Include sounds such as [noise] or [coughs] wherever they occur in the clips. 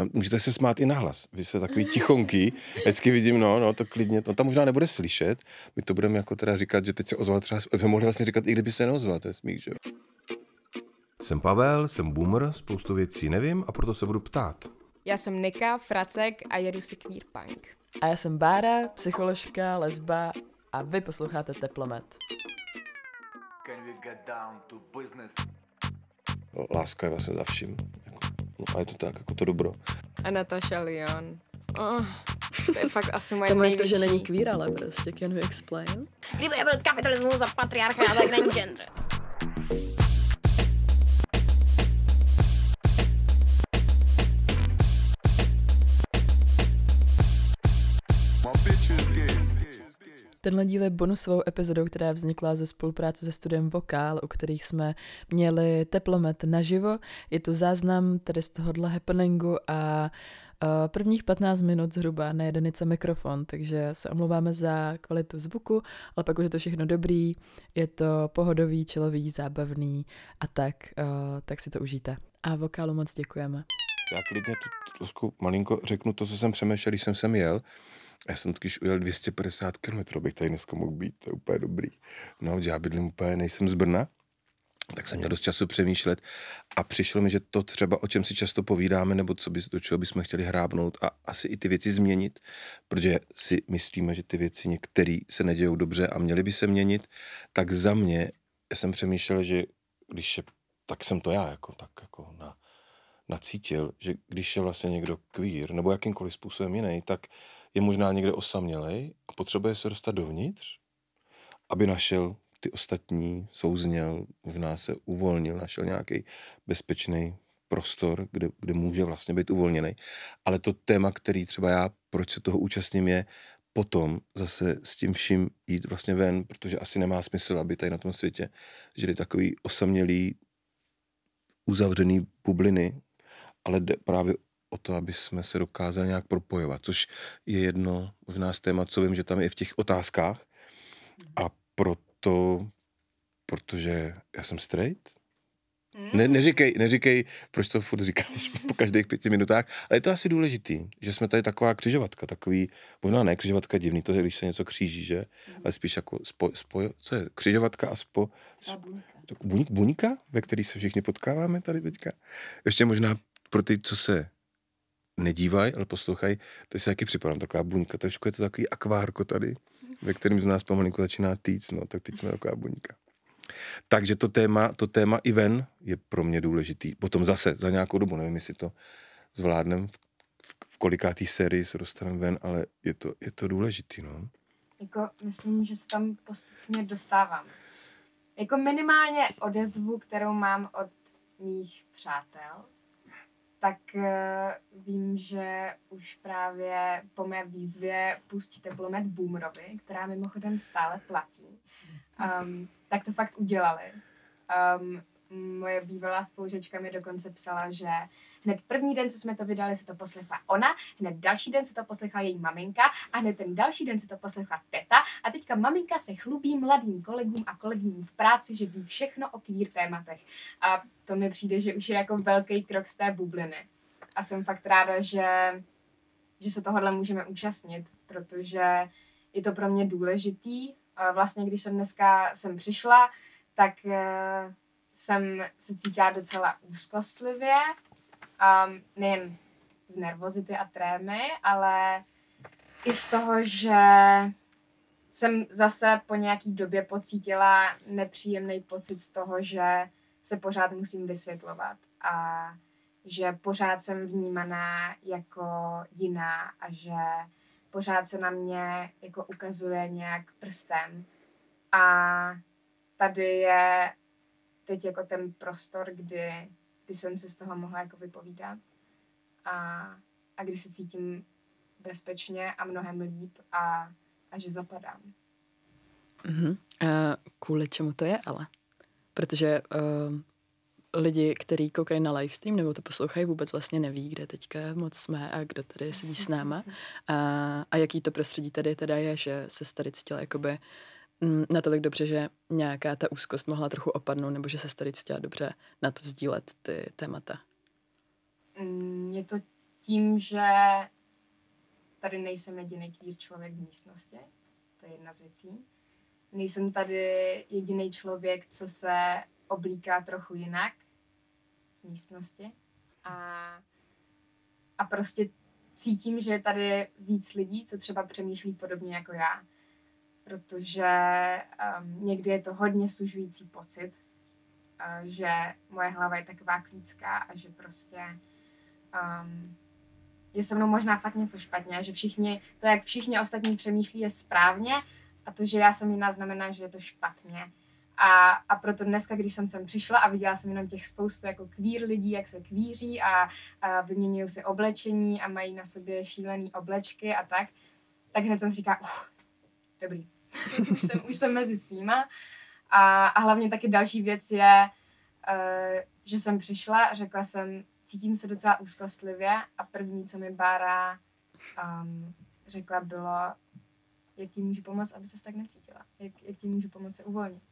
Tam můžete se smát i nahlas. Vy jste takový tichonký, vždycky vidím, no, no, to klidně, to tam možná nebude slyšet. My to budeme jako teda říkat, že teď se ozval třeba, jsme mohli vlastně říkat, i kdyby se neozval, to je smích, že jo. Jsem Pavel, jsem boomer, spoustu věcí nevím a proto se budu ptát. Já jsem Nika, Fracek a jedu si queer punk. A já jsem Bára, psycholožka, lesba a vy posloucháte Teplomet. Can we get down to business? Láska je vlastně za vším. No a je to tak, jako to dobro. A Natasha Lyon. Oh, to je fakt asi moje To je to, že není queer, ale prostě, can we explain? Kdyby nebyl kapitalismus za patriarchát, tak není gender. Tenhle díl je bonusovou epizodou, která vznikla ze spolupráce se studiem Vokál, u kterých jsme měli teplomet naživo. Je to záznam tady z tohohle happeningu a prvních 15 minut zhruba na jedenice mikrofon, takže se omlouváme za kvalitu zvuku, ale pak už je to všechno dobrý, je to pohodový, čilový, zábavný a tak, tak si to užijte. A vokálu moc děkujeme. Já klidně tu trošku malinko řeknu to, co jsem přemýšlel, když jsem sem jel. Já jsem totiž ujel 250 km, bych tady dneska mohl být, to je úplně dobrý. No, já bydlím úplně, nejsem z Brna, tak jsem měl dost času přemýšlet a přišlo mi, že to třeba, o čem si často povídáme, nebo co by, do čeho bychom chtěli hrábnout a asi i ty věci změnit, protože si myslíme, že ty věci některé se nedějou dobře a měly by se měnit, tak za mě já jsem přemýšlel, že když je, tak jsem to já jako, tak jako na, nacítil, že když je vlastně někdo queer nebo jakýmkoliv způsobem jiný, tak je možná někde osamělej a potřebuje se dostat dovnitř, aby našel ty ostatní, souzněl, možná se uvolnil, našel nějaký bezpečný prostor, kde, kde může vlastně být uvolněný. Ale to téma, který třeba já, proč se toho účastním, je potom zase s tím vším jít vlastně ven, protože asi nemá smysl, aby tady na tom světě žili takový osamělý, uzavřený bubliny, ale jde právě o to, aby jsme se dokázali nějak propojovat, což je jedno možná z témat, co vím, že tam je v těch otázkách. A proto, protože já jsem straight, ne, neříkej, neříkej, proč to furt říkáš [laughs] po každých pěti minutách, ale je to asi důležitý, že jsme tady taková křižovatka, takový, možná ne křižovatka divný, to je, když se něco kříží, že? Mm. Ale spíš jako spo, spoj, co je, křižovatka a spo... buňka. buňka, ve který se všichni potkáváme tady teďka. Ještě možná pro ty, co se nedívají, ale poslouchají, to si taky připadám taková buňka. Trošku je to takový akvárko tady, ve kterým z nás pomalinku začíná týc, no, tak teď jsme taková buňka. Takže to téma, to téma i ven je pro mě důležitý. Potom zase za nějakou dobu, nevím, jestli to zvládnem, v, v, v kolikátý sérii se dostaneme ven, ale je to, je to důležitý, no. Jako, myslím, že se tam postupně dostávám. Jako minimálně odezvu, kterou mám od mých přátel, tak uh, vím, že už právě po mé výzvě pustíte Teplomet Boomerovi, která mimochodem stále platí, um, tak to fakt udělali. Um, moje bývalá spolužečka mi dokonce psala, že hned první den, co jsme to vydali, se to poslechla ona, hned další den se to poslechla její maminka a hned ten další den se to poslechla teta a teďka maminka se chlubí mladým kolegům a kolegyním v práci, že ví všechno o queer tématech. A to mi přijde, že už je jako velký krok z té bubliny. A jsem fakt ráda, že, že se tohohle můžeme účastnit, protože je to pro mě důležitý. A vlastně, když jsem dneska sem přišla, tak uh, jsem se cítila docela úzkostlivě, um, nejen z nervozity a trémy, ale i z toho, že jsem zase po nějaký době pocítila nepříjemný pocit z toho, že se pořád musím vysvětlovat a že pořád jsem vnímaná jako jiná a že pořád se na mě jako ukazuje nějak prstem. A tady je teď jako ten prostor, kdy, kdy jsem se z toho mohla jako vypovídat a, a kdy se cítím bezpečně a mnohem líp a, a že zapadám. Uh-huh. A kvůli čemu to je ale? Protože uh, lidi, kteří koukají na livestream nebo to poslouchají, vůbec vlastně neví, kde teďka moc jsme a kdo tady sedí s náma. [laughs] A, a jaký to prostředí tady teda je, že se tady cítila jakoby mm, natolik dobře, že nějaká ta úzkost mohla trochu opadnout, nebo že se tady cítila dobře na to sdílet ty témata? Mm, je to tím, že tady nejsem jediný queer člověk v místnosti, to je jedna z věcí. Nejsem tady jediný člověk, co se oblíká trochu jinak v místnosti. A, a prostě cítím, že je tady víc lidí, co třeba přemýšlí podobně jako já. Protože um, někdy je to hodně sužující pocit, uh, že moje hlava je taková klícká a že prostě um, je se mnou možná fakt něco špatně, že všichni, to, jak všichni ostatní přemýšlí, je správně a to, že já jsem jiná, znamená, že je to špatně. A, a proto dneska, když jsem sem přišla a viděla jsem jenom těch spoustu jako kvír lidí, jak se kvíří a, a vyměňují si oblečení a mají na sobě šílený oblečky a tak, tak hned jsem říká, uh, dobrý, [laughs] už, jsem, už jsem mezi svýma. A, a hlavně taky další věc je, uh, že jsem přišla a řekla jsem, cítím se docela úzkostlivě a první, co mi Bára um, řekla, bylo, jak ti můžu pomoct, aby se tak necítila. Jak, jak ti můžu pomoct se uvolnit.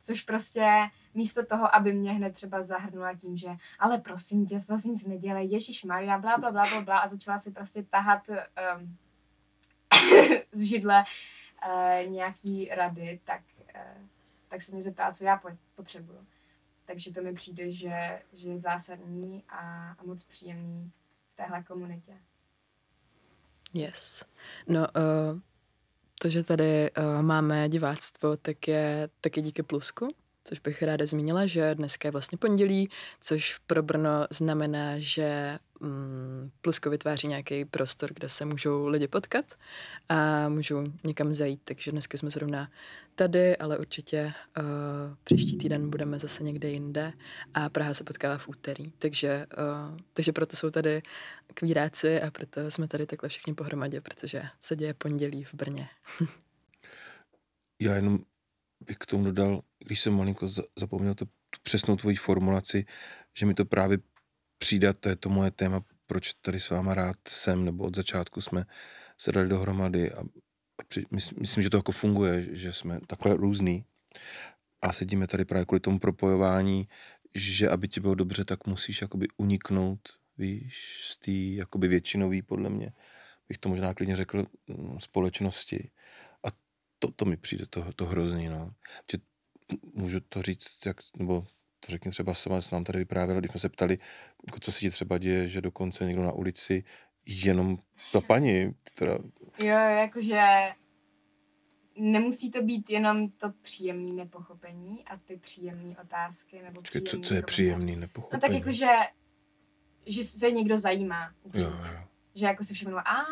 Což prostě místo toho, aby mě hned třeba zahrnula tím, že ale prosím tě, to nic nedělej, Ježíš Maria, bla, bla, bla, bla, bla, a začala si prostě tahat um, [coughs] z židle nějaký rady, tak, uh, tak se mě zeptala, co já potřebuju. Takže to mi přijde, že, že je zásadní a, a moc příjemný v téhle komunitě. Yes. No, uh, to, že tady uh, máme diváctvo, tak je taky díky Plusku, což bych ráda zmínila, že dneska je vlastně pondělí, což pro Brno znamená, že mm, Plusko vytváří nějaký prostor, kde se můžou lidi potkat a můžou někam zajít, takže dneska jsme zrovna tady, ale určitě uh, příští týden budeme zase někde jinde a Praha se potkává v úterý, takže, uh, takže proto jsou tady kvíráci a proto jsme tady takhle všichni pohromadě, protože se děje pondělí v Brně. [laughs] Já jenom bych k tomu dodal, když jsem malinko zapomněl to, tu přesnou tvoji formulaci, že mi to právě přijde, to je to moje téma, proč tady s váma rád jsem, nebo od začátku jsme se dali dohromady a, a při, myslím, myslím, že to jako funguje, že jsme takhle různý a sedíme tady právě kvůli tomu propojování, že aby ti bylo dobře, tak musíš jakoby uniknout, víš, z té jakoby většinový, podle mě, bych to možná klidně řekl, mm, společnosti. A to, to mi přijde to, to hrozný, no. Že můžu to říct, jak, nebo to řekni třeba sama, co nám tady vyprávěla, když jsme se ptali, jako co se ti třeba děje, že dokonce někdo na ulici jenom ta paní, která... Jo, jakože nemusí to být jenom to příjemné nepochopení a ty příjemné otázky. Nebo Počkej, co, co je příjemný nepochopení? No tak jakože, že se někdo zajímá. Jo, jo. Že jako si všimnu, a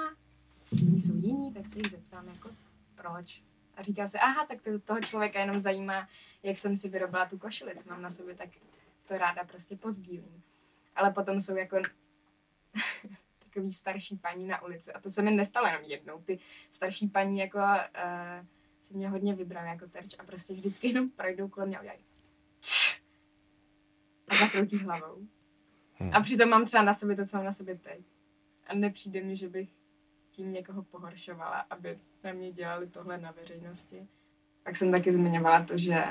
jsou jiní, tak se jich zeptám, jako proč. A říká se, aha, tak to, toho člověka jenom zajímá, jak jsem si vyrobila tu košili, co mám na sobě, tak to ráda prostě pozdílím. Ale potom jsou jako [laughs] takový starší paní na ulici. A to se mi nestalo jenom jednou. Ty starší paní jako uh, si mě hodně vybrali jako terč a prostě vždycky jenom projdou kolem mě a udělají a zakroutí hlavou. Hmm. A přitom mám třeba na sobě to, co mám na sobě teď. A nepřijde mi, že bych tím někoho pohoršovala, aby na mě dělali tohle na veřejnosti. Pak jsem taky zmiňovala to, že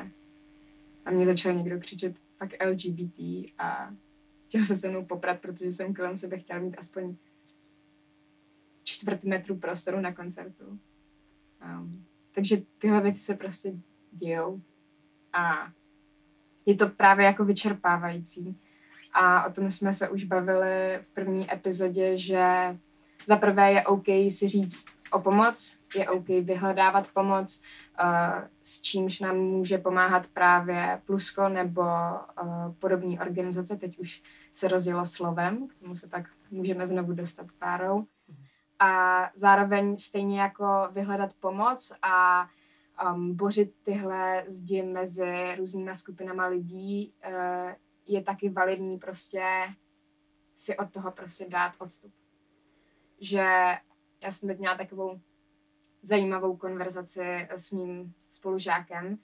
na mě začal někdo křičet fakt LGBT a chtěl se se mnou poprat, protože jsem kolem sebe chtěla mít aspoň čtvrt metru prostoru na koncertu. Um, takže tyhle věci se prostě dějou a je to právě jako vyčerpávající. A o tom jsme se už bavili v první epizodě, že za prvé je OK si říct o pomoc, je OK vyhledávat pomoc, uh, s čímž nám může pomáhat právě Plusko nebo uh, podobné organizace. Teď už se rozjelo slovem, k tomu se pak můžeme znovu dostat s párou. A zároveň stejně jako vyhledat pomoc a um, bořit tyhle zdi mezi různýma skupinama lidí uh, je taky validní prostě si od toho prostě dát odstup. Že já jsem teď měla takovou zajímavou konverzaci s mým spolužákem,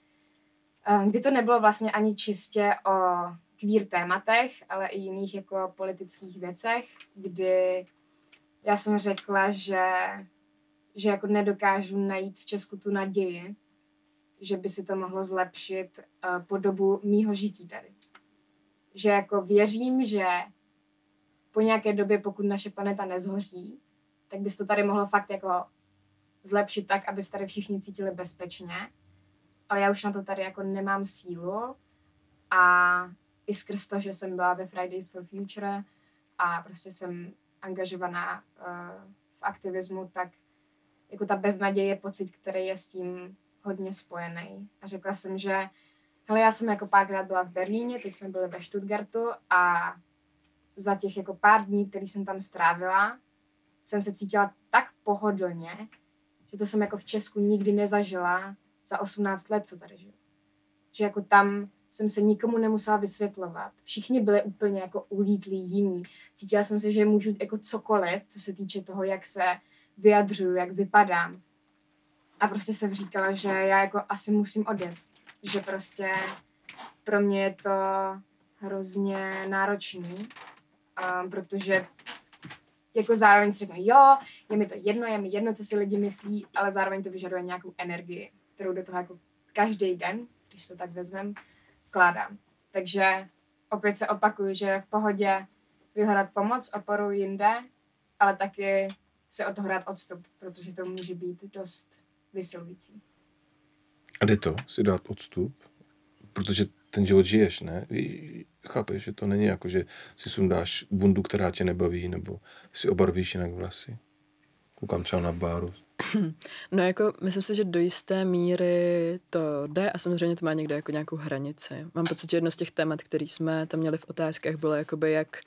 eh, kdy to nebylo vlastně ani čistě o queer tématech, ale i jiných jako politických věcech, kdy já jsem řekla, že, že jako nedokážu najít v Česku tu naději, že by si to mohlo zlepšit uh, po dobu mýho žití tady. Že jako věřím, že po nějaké době, pokud naše planeta nezhoří, tak by se to tady mohlo fakt jako zlepšit tak, aby se tady všichni cítili bezpečně. Ale já už na to tady jako nemám sílu a i skrz to, že jsem byla ve Fridays for Future a prostě jsem angažovaná uh, v aktivismu, tak jako ta beznaděje je pocit, který je s tím hodně spojený. A řekla jsem, že hele, já jsem jako párkrát byla v Berlíně, teď jsme byli ve Stuttgartu a za těch jako pár dní, který jsem tam strávila, jsem se cítila tak pohodlně, že to jsem jako v Česku nikdy nezažila za 18 let, co tady žiju. Že jako tam jsem se nikomu nemusela vysvětlovat. Všichni byli úplně jako ulítlí jiní. Cítila jsem se, že můžu jako cokoliv, co se týče toho, jak se vyjadřuju, jak vypadám. A prostě jsem říkala, že já jako asi musím odjet. Že prostě pro mě je to hrozně náročný, um, protože jako zároveň si řekne, jo, je mi to jedno, je mi jedno, co si lidi myslí, ale zároveň to vyžaduje nějakou energii, kterou do toho jako každý den, když to tak vezmem, vkládám. Takže opět se opakuju, že v pohodě vyhledat pomoc, oporu jinde, ale taky se od toho dát odstup, protože to může být dost vysilující. A jde to, si dát odstup? Protože ten život žiješ, ne? Chápeš, že to není jako, že si sundáš bundu, která tě nebaví, nebo si obarvíš jinak vlasy. Koukám třeba na báru. No jako, myslím si, že do jisté míry to jde a samozřejmě to má někde jako nějakou hranici. Mám pocit, že jedno z těch témat, který jsme tam měli v otázkách, bylo jakoby jak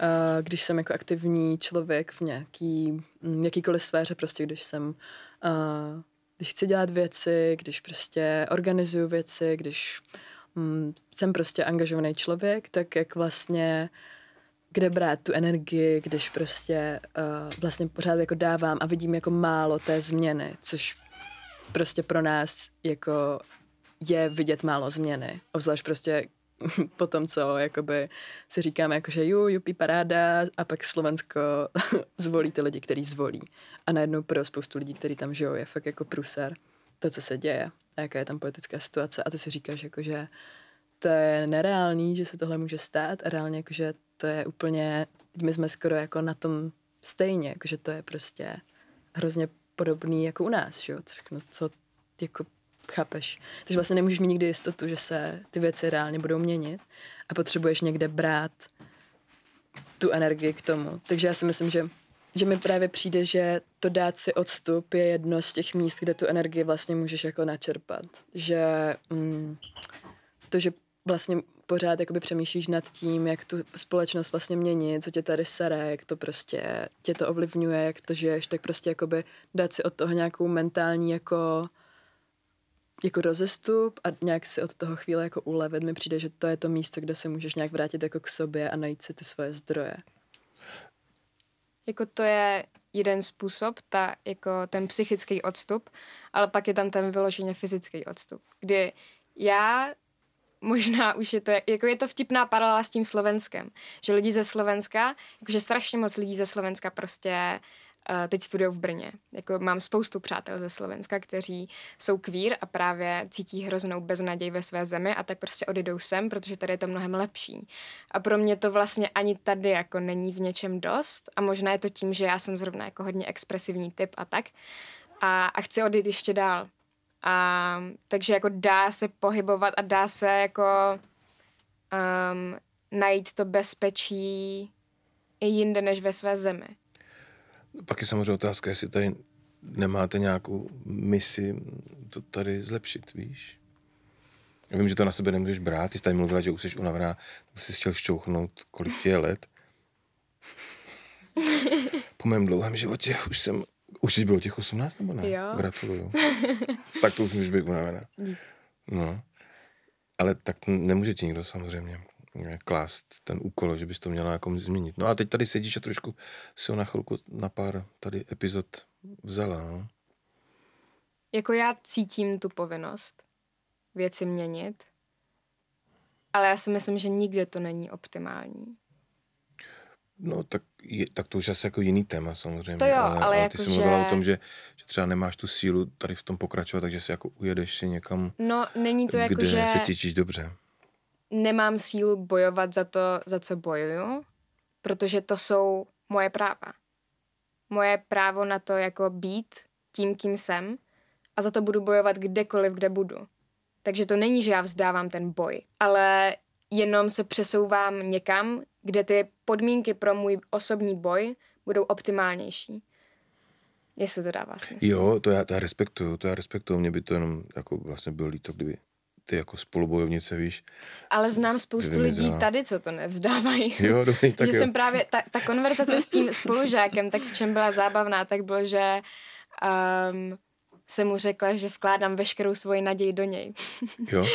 uh, když jsem jako aktivní člověk v nějaký, mm, jakýkoliv sféře, prostě když jsem uh, když chci dělat věci, když prostě organizuju věci, když jsem prostě angažovaný člověk, tak jak vlastně kde brát tu energii, když prostě uh, vlastně pořád jako dávám a vidím jako málo té změny, což prostě pro nás jako je vidět málo změny. Obzvlášť prostě [laughs] po tom, co jakoby si říkáme, jako, že ju, jupí paráda a pak Slovensko [laughs] zvolí ty lidi, který zvolí. A najednou pro spoustu lidí, kteří tam žijou, je fakt jako průser to, co se děje jaká je tam politická situace. A to si říkáš, jako, že to je nereálný, že se tohle může stát a reálně, jako, že to je úplně, my jsme skoro jako na tom stejně, jako, že to je prostě hrozně podobný jako u nás, že jo? Všechno, co jako chápeš. Takže vlastně nemůžeš mít nikdy jistotu, že se ty věci reálně budou měnit a potřebuješ někde brát tu energii k tomu. Takže já si myslím, že že mi právě přijde, že to dát si odstup je jedno z těch míst, kde tu energii vlastně můžeš jako načerpat. Že mm, to, že vlastně pořád jakoby přemýšlíš nad tím, jak tu společnost vlastně mění, co tě tady sere, jak to prostě tě to ovlivňuje, jak to žiješ, tak prostě jakoby dát si od toho nějakou mentální jako jako rozestup a nějak si od toho chvíle jako ulevit, mi přijde, že to je to místo, kde se můžeš nějak vrátit jako k sobě a najít si ty svoje zdroje. Jako to je jeden způsob, ta, jako ten psychický odstup, ale pak je tam ten vyloženě fyzický odstup, kdy já možná už je to, jako je to vtipná paralela s tím Slovenskem, že lidi ze Slovenska, jakože strašně moc lidí ze Slovenska prostě uh, teď studují v Brně. Jako mám spoustu přátel ze Slovenska, kteří jsou kvír a právě cítí hroznou beznaděj ve své zemi a tak prostě odjdou sem, protože tady je to mnohem lepší. A pro mě to vlastně ani tady jako není v něčem dost a možná je to tím, že já jsem zrovna jako hodně expresivní typ a tak a, a chci odejít ještě dál. A, takže jako dá se pohybovat a dá se jako um, najít to bezpečí i jinde než ve své zemi. Pak je samozřejmě otázka, jestli tady nemáte nějakou misi to tady zlepšit, víš? Já vím, že to na sebe nemůžeš brát, ty jsi tady mluvila, že už jsi unavená, tak jsi chtěl šťouchnout, kolik ti je let. [laughs] Po mém dlouhém životě už jsem už jsi bylo těch 18 nebo ne? Jo. Gratuluju. [laughs] tak to už můžeš být unavená. No. Ale tak nemůže ti nikdo samozřejmě klást ten úkol, že bys to měla jako změnit. No a teď tady sedíš a trošku si ho na chvilku na pár tady epizod vzala. No. Jako já cítím tu povinnost věci měnit, ale já si myslím, že nikde to není optimální. No, tak, je, tak to už asi jako jiný téma samozřejmě. To jo, ale, ale ale jako ty jsi mluvila že- o tom, že, že třeba nemáš tu sílu tady v tom pokračovat, takže si jako ujedeš si někam, No, není to jako, kde že se cítíš dobře. Nemám sílu bojovat za to, za co bojuju, protože to jsou moje práva. Moje právo na to jako být tím, kým jsem a za to budu bojovat kdekoliv, kde budu. Takže to není, že já vzdávám ten boj, ale jenom se přesouvám někam, kde ty podmínky pro můj osobní boj budou optimálnější. Jestli to dává smysl. Jo, to já, to já respektuju, to já respektuju. Mě by to jenom jako vlastně bylo líto, kdyby ty jako spolubojovnice, víš. Ale znám spoustu lidí tady, co to nevzdávají. [laughs] Jo, dobrý, [laughs] tak že jo. jsem právě, ta, ta konverzace s tím spolužákem, tak v čem byla zábavná, tak bylo, že um, jsem mu řekla, že vkládám veškerou svoji naději do něj. [laughs] Jo?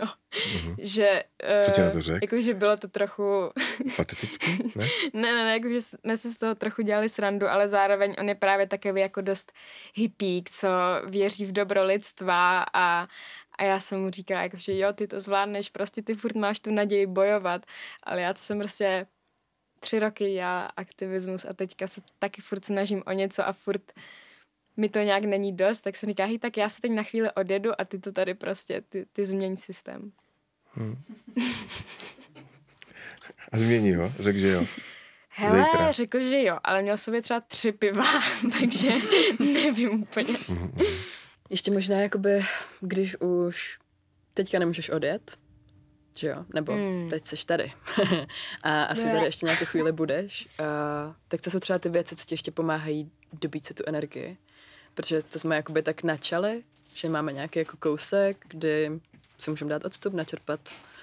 jo. Mhm. Že, Co ti na uh, to řekl? Jakože bylo to trochu... Patetický, ne? ne, ne, ne, jakože jsme si z toho trochu dělali srandu, ale zároveň on je právě takový jako dost hippík, co věří v dobro lidstva a, a já jsem mu říkala, jako, že jo, ty to zvládneš, prostě ty furt máš tu naději bojovat, ale já co jsem prostě tři roky já aktivismus a teďka se taky furt snažím o něco a furt mi to nějak není dost, tak se říká, hej, tak já se teď na chvíli odjedu a ty to tady prostě, ty, ty změň systém. A změní ho, řekl, že jo. Hele, Zítra. řekl, že jo, ale měl sobě třeba tři piva, [laughs] takže nevím úplně. Ještě možná, jakoby, když už teďka nemůžeš odjet, že jo, nebo Hmm. teď seš tady [laughs] a asi tady ještě nějakou chvíli budeš, uh, tak co jsou třeba ty věci, co ti ještě pomáhají dobít si tu energii? Protože to jsme jakoby tak načali, že máme nějaký jako kousek, kdy si můžeme dát odstup, načerpat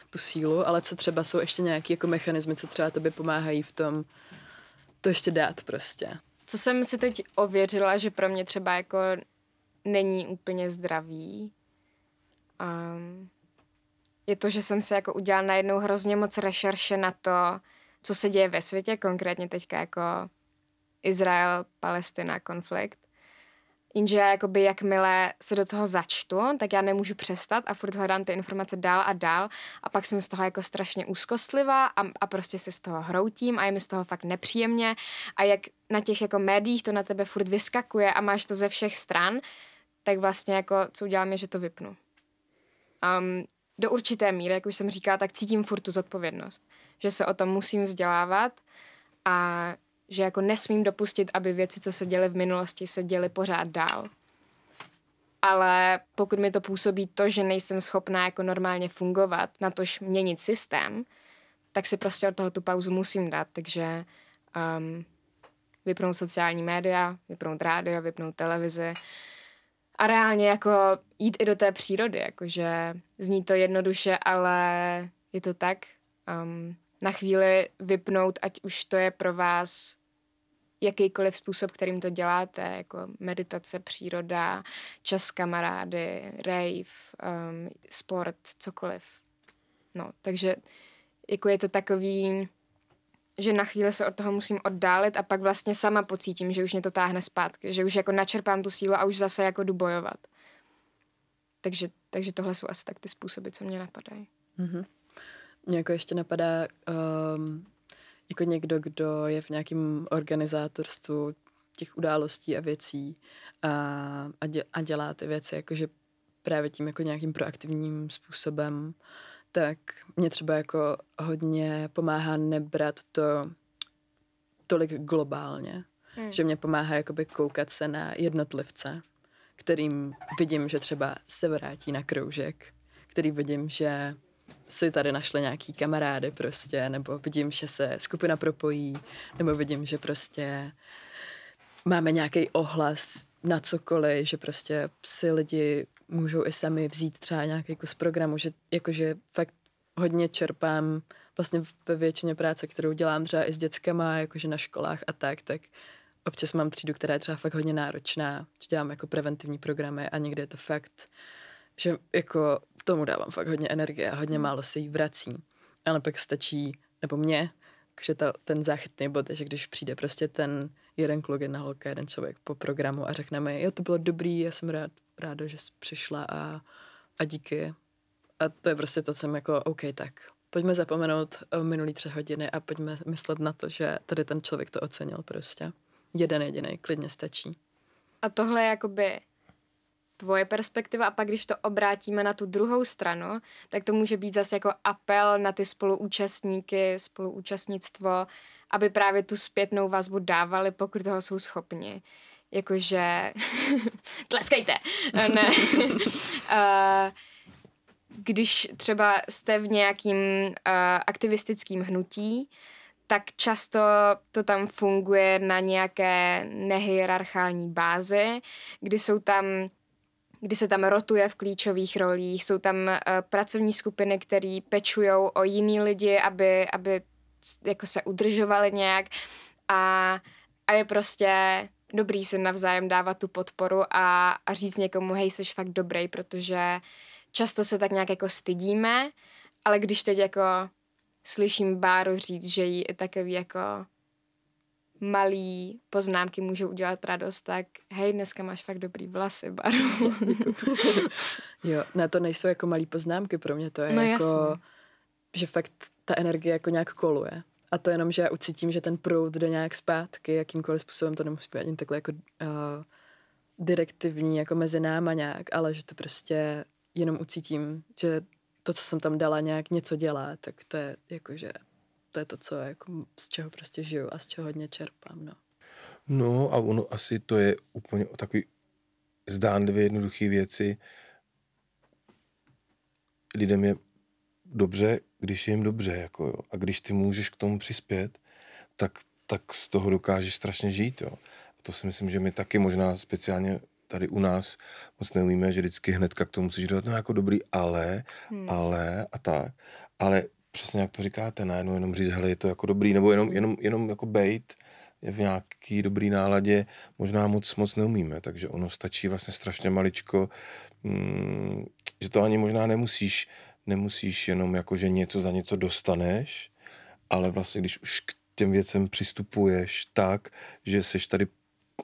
tu sílu, ale co třeba jsou ještě nějaké jako mechanismy, co třeba tobě pomáhají v tom to ještě dát prostě. Co jsem si teď ověřila, že pro mě třeba jako není úplně zdravý, um, je to, že jsem se jako udělala najednou hrozně moc rešerše na to, co se děje ve světě, konkrétně teďka jako Izrael-Palestina konflikt. Jenže jakoby jakmile se do toho začtu, tak já nemůžu přestat a furt hledám ty informace dál a dál. A pak jsem z toho jako strašně úzkostlivá a, a prostě se z toho hroutím a je mi z toho fakt nepříjemně. A jak na těch jako médiích to na tebe furt vyskakuje a máš to ze všech stran, tak vlastně jako co udělám je, že to vypnu. Um, do určité míry, jak už jsem říkala, tak cítím furt tu zodpovědnost. Že se o tom musím vzdělávat a že jako nesmím dopustit, aby věci, co se děly v minulosti, se děly pořád dál. Ale pokud mi to působí to, že nejsem schopná jako normálně fungovat, na tož měnit systém, tak si prostě od toho tu pauzu musím dát. Takže um, vypnout sociální média, vypnout rádio, vypnout televizi a reálně jako jít i do té přírody, jakože zní to jednoduše, ale je to tak. Um, na chvíli vypnout, ať už to je pro vás jakýkoliv způsob, kterým to děláte, jako meditace, příroda, čas kamarády, rave, um, sport, cokoliv. No, takže jako je to takový, že na chvíli se od toho musím oddálit a pak vlastně sama pocítím, že už mě to táhne zpátky, že už jako načerpám tu sílu a už zase jako jdu bojovat. Takže, takže tohle jsou asi tak ty způsoby, co mě napadají. Mhm. Mě jako ještě napadá um, jako někdo, kdo je v nějakém organizátorstvu těch událostí a věcí a, a, a dělá ty věci jakože právě tím jako nějakým proaktivním způsobem, tak mě třeba jako hodně pomáhá nebrat to tolik globálně. Hmm. Že mě pomáhá jakoby koukat se na jednotlivce, kterým vidím, že třeba se vrátí na kroužek, který vidím, že si tady našli nějaký kamarády prostě, nebo vidím, že se skupina propojí, nebo vidím, že prostě máme nějaký ohlas na cokoliv, že prostě si lidi můžou i sami vzít třeba nějaký kus programu, že jakože fakt hodně čerpám vlastně ve většině práce, kterou dělám třeba i s dětskama, jakože na školách a tak, tak občas mám třídu, která je třeba fakt hodně náročná, dělám jako preventivní programy a někdy je to fakt, že jako tomu dávám fakt hodně energie a hodně málo se jí vrací. Ale pak stačí, nebo mě, že to, ten záchytný bod je, že když přijde prostě ten jeden kluk, jedna holka, jeden člověk po programu a řekne mi, jo, to bylo dobrý, já jsem rád, ráda, že jsi přišla a, a díky. A to je prostě to, co jsem jako, OK, tak pojďme zapomenout minulý tři hodiny a pojďme myslet na to, že tady ten člověk to ocenil prostě. Jeden jediný, klidně stačí. A tohle je jakoby tvoje perspektiva a pak když to obrátíme na tu druhou stranu, tak to může být zase jako apel na ty spoluúčastníky, spoluúčastnictvo, aby právě tu zpětnou vazbu dávali, pokud toho jsou schopni. Jakože, [laughs] tleskejte, ne. uh, [laughs] když třeba jste v nějakým uh, aktivistickým hnutí, tak často to tam funguje na nějaké nehierarchální bázi, kdy jsou tam kdy se tam rotuje v klíčových rolích, jsou tam uh, pracovní skupiny, které pečují o jiný lidi, aby, aby jako se udržovali nějak a, a je prostě dobrý si navzájem dávat tu podporu a, a říct někomu, hej, jsi fakt dobrý, protože často se tak nějak jako stydíme, ale když teď jako slyším Báru říct, že jí takový jako malý poznámky můžou udělat radost, tak hej, dneska máš fakt dobrý vlasy, Baru. [laughs] jo, ne, to nejsou jako malý poznámky pro mě, to je no, jako, jasně. že fakt ta energie jako nějak koluje. A to jenom, že ucítím, že ten proud jde nějak zpátky, jakýmkoliv způsobem, to nemusí být ani takhle jako uh, direktivní, jako mezi náma nějak, ale že to prostě jenom ucítím, že to, co jsem tam dala, nějak něco dělá, tak to je jako, že to je to, co jako, z čeho prostě žiju a z čeho hodně čerpám, no. No a ono asi to je úplně o takový zdánlivě jednoduché věci. Lidem je dobře, když je jim dobře, jako jo. A když ty můžeš k tomu přispět, tak, tak z toho dokážeš strašně žít, jo. A to si myslím, že my taky možná speciálně tady u nás moc neumíme, že vždycky hnedka k tomu musíš dodat, no jako dobrý, ale, hmm. ale a tak. Ale přesně jak to říkáte, najednou jenom říct, hele, je to jako dobrý, nebo jenom, jenom, jenom jako bejt je v nějaký dobrý náladě, možná moc, moc neumíme, takže ono stačí vlastně strašně maličko, mm, že to ani možná nemusíš, nemusíš jenom jako, že něco za něco dostaneš, ale vlastně, když už k těm věcem přistupuješ tak, že seš tady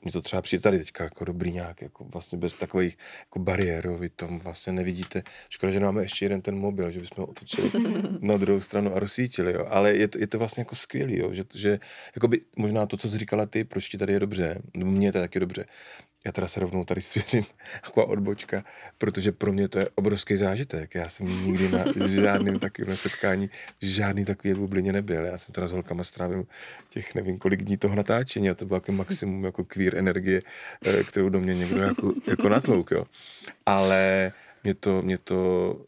mi to třeba přijde tady teďka jako dobrý nějak, jako vlastně bez takových jako bariér, vy tam vlastně nevidíte. Škoda, že máme ještě jeden ten mobil, že bychom ho otočili [laughs] na druhou stranu a rozsvítili, jo. ale je to, je to vlastně jako skvělý, jo, že, že by možná to, co jsi říkala ty, proč ti tady je dobře, mně to je taky dobře, já teda se rovnou tady svěřím, [laughs] jako odbočka, protože pro mě to je obrovský zážitek. Já jsem nikdy na žádném takovém setkání, žádný takový bublině nebyl. Já jsem teda s holkama strávil těch nevím kolik dní toho natáčení a to bylo jako maximum jako queer energie, eh, kterou do mě někdo jako, jako natlouk, jo. Ale mě to, mě to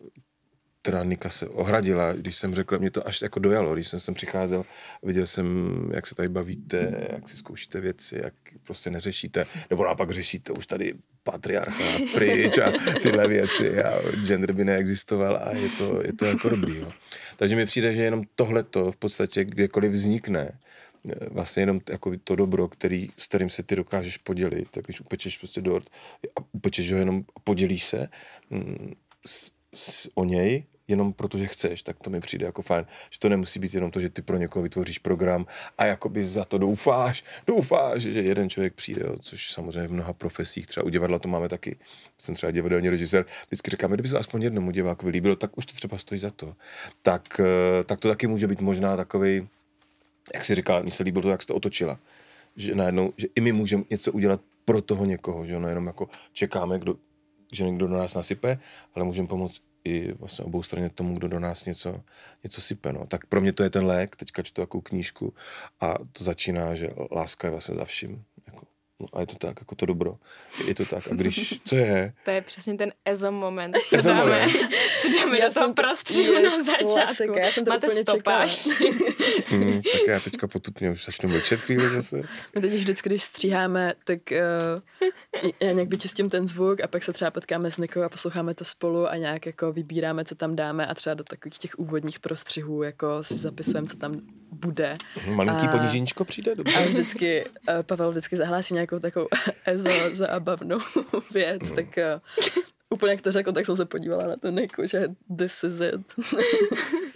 teda Nika se ohradila, když jsem řekl, mě to až jako dojalo, když jsem sem přicházel, viděl jsem, jak se tady bavíte, jak si zkoušíte věci, jak prostě neřešíte, nebo naopak řešíte už tady patriarcha pryč a tyhle věci a gender by neexistoval a je to, je to jako dobrý. Jo. Takže mi přijde, že jenom tohleto v podstatě kdekoliv vznikne, vlastně jenom jako to dobro, který, s kterým se ty dokážeš podělit, tak když upečeš prostě dort a upečeš ho jenom podělí se mm, s, s, o něj, jenom protože chceš, tak to mi přijde jako fajn. Že to nemusí být jenom to, že ty pro někoho vytvoříš program a jakoby za to doufáš, doufáš, že jeden člověk přijde, jo, což samozřejmě v mnoha profesích, třeba u divadla to máme taky. Jsem třeba divadelní režisér, vždycky říkáme, kdyby se aspoň jednomu divákovi líbilo, tak už to třeba stojí za to. Tak, eh, tak to taky může být možná takový, jak si říkala, mně se líbilo to, jak jsi to otočila. Že najednou, že i my můžeme něco udělat pro toho někoho, že no jenom jako čekáme, kdo, že někdo do nás nasype, ale můžeme pomoct i vlastně obou straně tomu, kdo do nás něco, něco sype. No. Tak pro mě to je ten lék, teďka čtu takovou knížku a to začíná, že láska je vlastně za vším. No a je to tak, jako to dobro. Je to tak. A když, [laughs] co je? To je přesně ten EZO moment, co EZO dáme, moment. co dáme já do toho prostředí na začátku. Klasika, já jsem to Máte úplně stopáž. [laughs] hmm, tak já teďka potupně už začnu mlčet chvíli zase. My totiž vždycky, když stříháme, tak uh, já nějak vyčistím ten zvuk a pak se třeba potkáme s Nikou a posloucháme to spolu a nějak jako vybíráme, co tam dáme a třeba do takových těch úvodních prostřihů jako si zapisujeme, co tam bude. Malinký a, poníženíčko přijde, dobře. A vždycky, uh, Pavel vždycky zahlásí nějakou takovou [laughs] ezo zábavnou [laughs] věc, no. tak uh, úplně jak to řekl, tak jsem se podívala na to Niku, že this is it.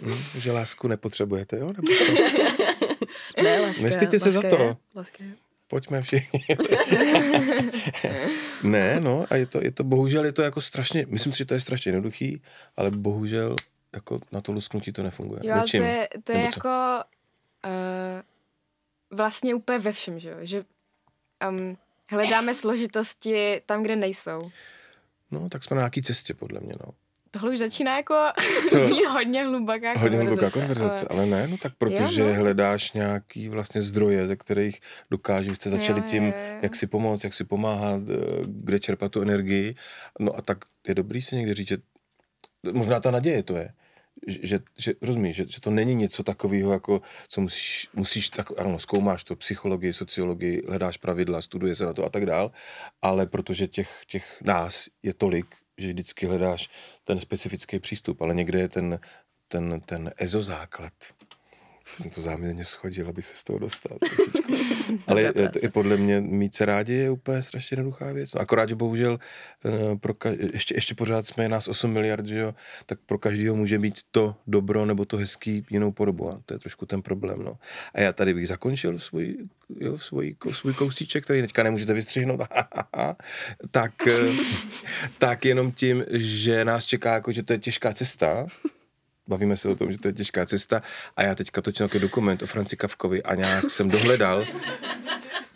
hmm, že lásku nepotřebujete, jo? Nebo [laughs] ne, láska, Nestýte se za to. Je, láska je. Pojďme všichni. ne, no a je to, je to, bohužel je to jako strašně, myslím si, že to je strašně jednoduchý, ale bohužel jako na to lusknutí to nefunguje. Jo, to je, to je jako uh, vlastně úplně ve všem, že jo? Že um, hledáme složitosti tam, kde nejsou. No, tak jsme na nějaký cestě, podle mě, no. tohle už začíná jako Co? [laughs] být hodně hluboká Hodně hluboká konverzace, ale- ale ne, no tak protože Jo, no. hledáš nějaký vlastně zdroje, ze kterých dokážeš, jste začali Jo, tím, jo, jo. jak si pomoct, jak si pomáhat, eh, kde čerpat tu energii, no a tak je dobrý si někdy říct, že možná ta naděje to je, že, že, rozumíš, že, že to není něco takového, jako co musíš, musíš tak, ano, zkoumáš to, psychologii, sociologii, hledáš pravidla, studuje se na to a tak dál, ale protože těch, těch nás je tolik, že vždycky hledáš ten specifický přístup, ale někde je ten, ten, ten ezozáklad. Jsem to záměrně schodil, abych se z toho dostal. [laughs] Ale i podle mě mít se rádi je úplně strašně jednoduchá věc. No, akorát, že bohužel eh, pro ka- ještě, ještě pořád jsme nás 8 miliard, že jo, tak pro každého může být to dobro nebo to hezký jinou podobu. A to je trošku ten problém. No. A já tady bych zakončil svůj, jo, svůj, svůj kousíček, který teďka nemůžete vystřihnout, [laughs] tak, eh, [laughs] tak jenom tím, že nás čeká, jako, že to je těžká cesta, bavíme se o tom, že to je těžká cesta a já teďka točím nějaký dokument o Franci Kavkovi a nějak jsem dohledal,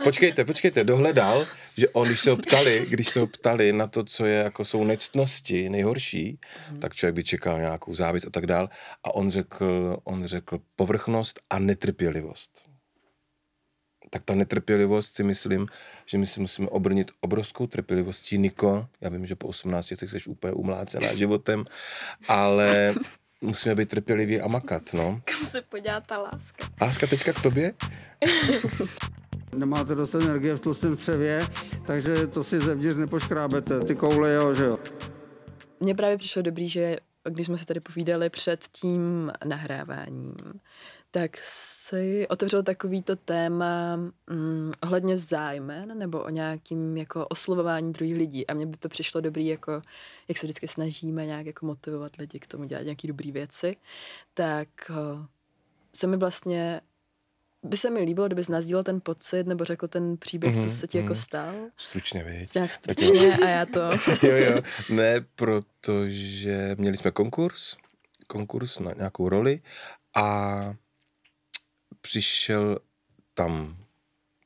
počkejte, počkejte, dohledal, že on, když se ho ptali, když se ho ptali na to, co je, jako jsou nectnosti nejhorší, tak člověk by čekal nějakou závis a tak dál a on řekl, on řekl povrchnost a netrpělivost. Tak ta netrpělivost si myslím, že my si musíme obrnit obrovskou trpělivostí. Niko, já vím, že po 18 jsi úplně umlácená životem, ale musíme být trpěliví a makat, no. [laughs] Kam se podívá ta láska? Láska teďka k tobě? [laughs] Nemáte dost energie v tlustém střevě, takže to si zevnitř nepoškrábete. Ty koule, jo, že jo. Mně právě přišlo dobrý, že když jsme se tady povídali před tím nahráváním, tak si otevřel takovýto téma mm, ohledně zájmen nebo o nějakým jako oslovování druhých lidí. A mně by to přišlo dobrý, jako jak se vždycky snažíme nějak jako motivovat lidi k tomu dělat nějaké dobré věci, tak o, se mi vlastně by se mi líbilo, kdybys nazdílel ten pocit nebo řekl ten příběh, co Mhm, se ti jako mhm. stal. Stručně, viď? Nějak stručně a já to... [laughs] jo, jo. Ne, protože měli jsme konkurs, konkurs na nějakou roli a přišel tam,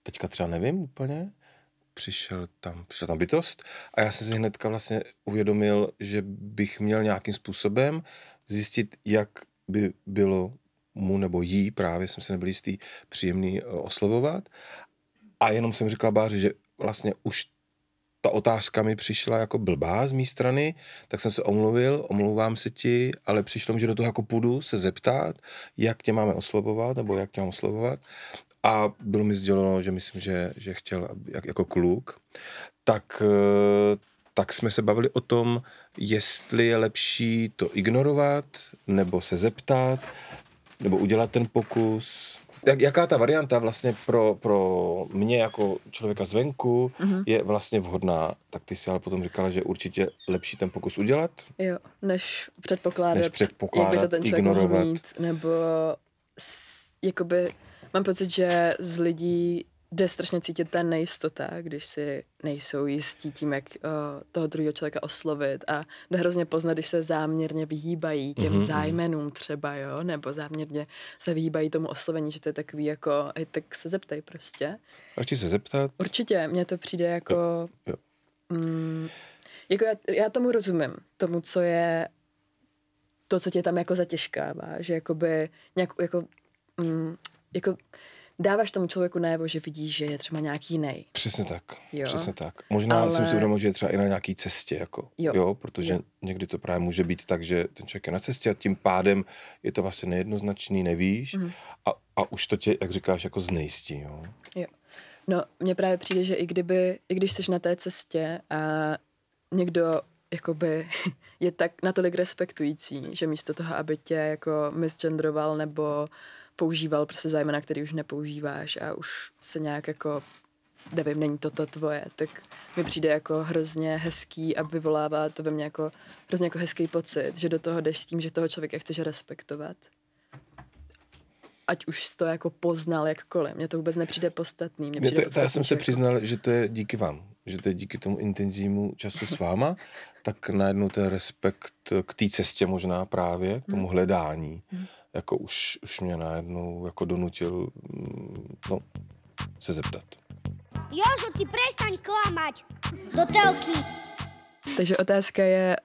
teďka třeba nevím úplně, přišel tam, přišla tam bytost a já jsem si hnedka vlastně uvědomil, že bych měl nějakým způsobem zjistit, jak by bylo mu nebo jí, právě jsem se nebyl jistý, příjemný eh, oslovovat. A jenom jsem říkal Báři, že vlastně už ta otázka mi přišla jako blbá z mé strany, tak jsem se omluvil, omlouvám se ti, ale přišlo mi, že do toho jako půjdu se zeptat, jak tě máme oslovovat, nebo jak tě mám oslovovat. A bylo mi sděleno, že myslím, že, že chtěl jak, jako kluk. Tak, eh, tak jsme se bavili o tom, jestli je lepší to ignorovat, nebo se zeptat, nebo udělat ten pokus. Jak, jaká ta varianta vlastně pro, pro mě jako člověka zvenku mm-hmm. je vlastně vhodná, tak ty si ale potom říkala, že určitě lepší ten pokus udělat. Jo, než předpokládat, Než předpokládat, jak by to ten člověk mohl ignorovat. mít, nebo s, jakoby, mám pocit, že z lidí jde strašně cítit ta nejistota, když si nejsou jistí tím, jak uh, toho druhého člověka oslovit a jde hrozně poznat, když se záměrně vyhýbají těm Mhm, mm-hmm. zájmenům třeba, jo, nebo záměrně se vyhýbají tomu oslovení, že to je takový jako, hej, tak se zeptej prostě. Radši se zeptat. Určitě, mně to přijde jako... jo. Mm, jako já, já tomu rozumím, tomu, co je to, co tě tam jako zatěžkává, že jakoby nějak, jako, mm, jako dáváš tomu člověku najevo, že vidíš, že je třeba nějaký jiný. Přesně tak, Jo. přesně tak. Možná Ale- jsem si uvědomil, že je třeba i na nějaký cestě, jako, jo. Jo. protože Jo. někdy to právě může být tak, že ten člověk je na cestě a tím pádem je to vlastně nejednoznačný, nevíš mm. a, a už to tě, jak říkáš, jako znejistí, jo. Jo. No, mně právě přijde, že i kdyby, i když jsi na té cestě a někdo jakoby [laughs] je tak natolik respektující, že místo toho, aby tě jako misgendroval nebo používal prostě zájmena, který už nepoužíváš a už se nějak jako nevím, není to to tvoje, tak mi přijde jako hrozně hezký a vyvolává to ve mně jako hrozně jako hezký pocit, že do toho jdeš s tím, že toho člověka chceš respektovat. Ať už to jako poznal jakkoliv. Mně to vůbec nepřijde podstatný. Mně přijde to, já jsem se jako- přiznal, že to je díky vám, že to je díky tomu intenzivnímu času s váma, tak najednou ten respekt k té cestě možná právě, k tomu hledání, jako už, už mě najednou jako donutil mm, no, se zeptat. Jožo, ty prestaň klamať. Do telky. Takže otázka je,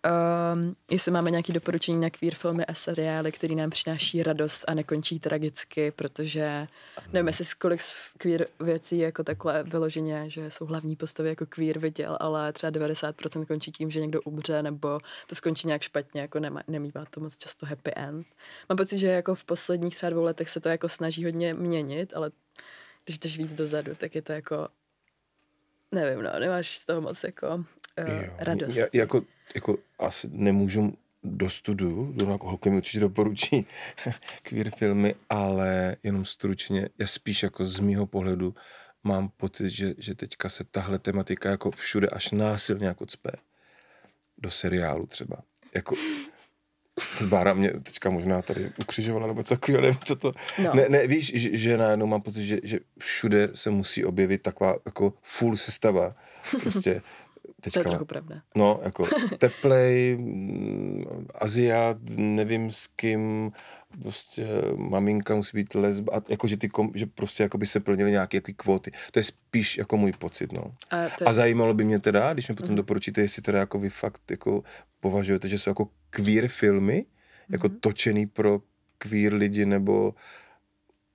um, jestli máme nějaké doporučení na queer filmy a seriály, které nám přináší radost a nekončí tragicky, protože nevím, jestli kolik z queer věcí jako takhle vyloženě, že jsou hlavní postavy jako queer viděl, ale třeba 90% končí tím, že někdo umře nebo to skončí nějak špatně, jako nema, nemývá to moc často happy end. Mám pocit, že jako v posledních třeba dvou letech se to jako snaží hodně měnit, ale když jdeš víc dozadu, tak je to jako nevím, no, nemáš z toho moc jako uh, radost. Já, jako, jako asi nemůžu do studu, do holky mi určitě doporučí [laughs] queer filmy, ale jenom stručně, já spíš jako z mýho pohledu mám pocit, že, že teďka se tahle tematika jako všude až násilně jako cpe. Do seriálu třeba. Jako, Bára mě teďka možná tady ukřižovala, nebo co takového, nevím, co to... No. Ne, ne, víš, že, že najednou mám pocit, že, že všude se musí objevit taková jako full sestava. [laughs] Prostě teďka, to je trochu pravda. No, jako [laughs] teplej, mm, Aziat, nevím s kým, prostě maminka musí být lesba, a jako, že, ty kom, že prostě jako by se plnily nějaké jako kvóty. To je spíš jako můj pocit, no. A, je... a zajímalo by mě teda, když mi potom mm. doporučíte, jestli teda jako vy fakt jako považujete, že jsou jako queer filmy, jako mm. točený pro queer lidi, nebo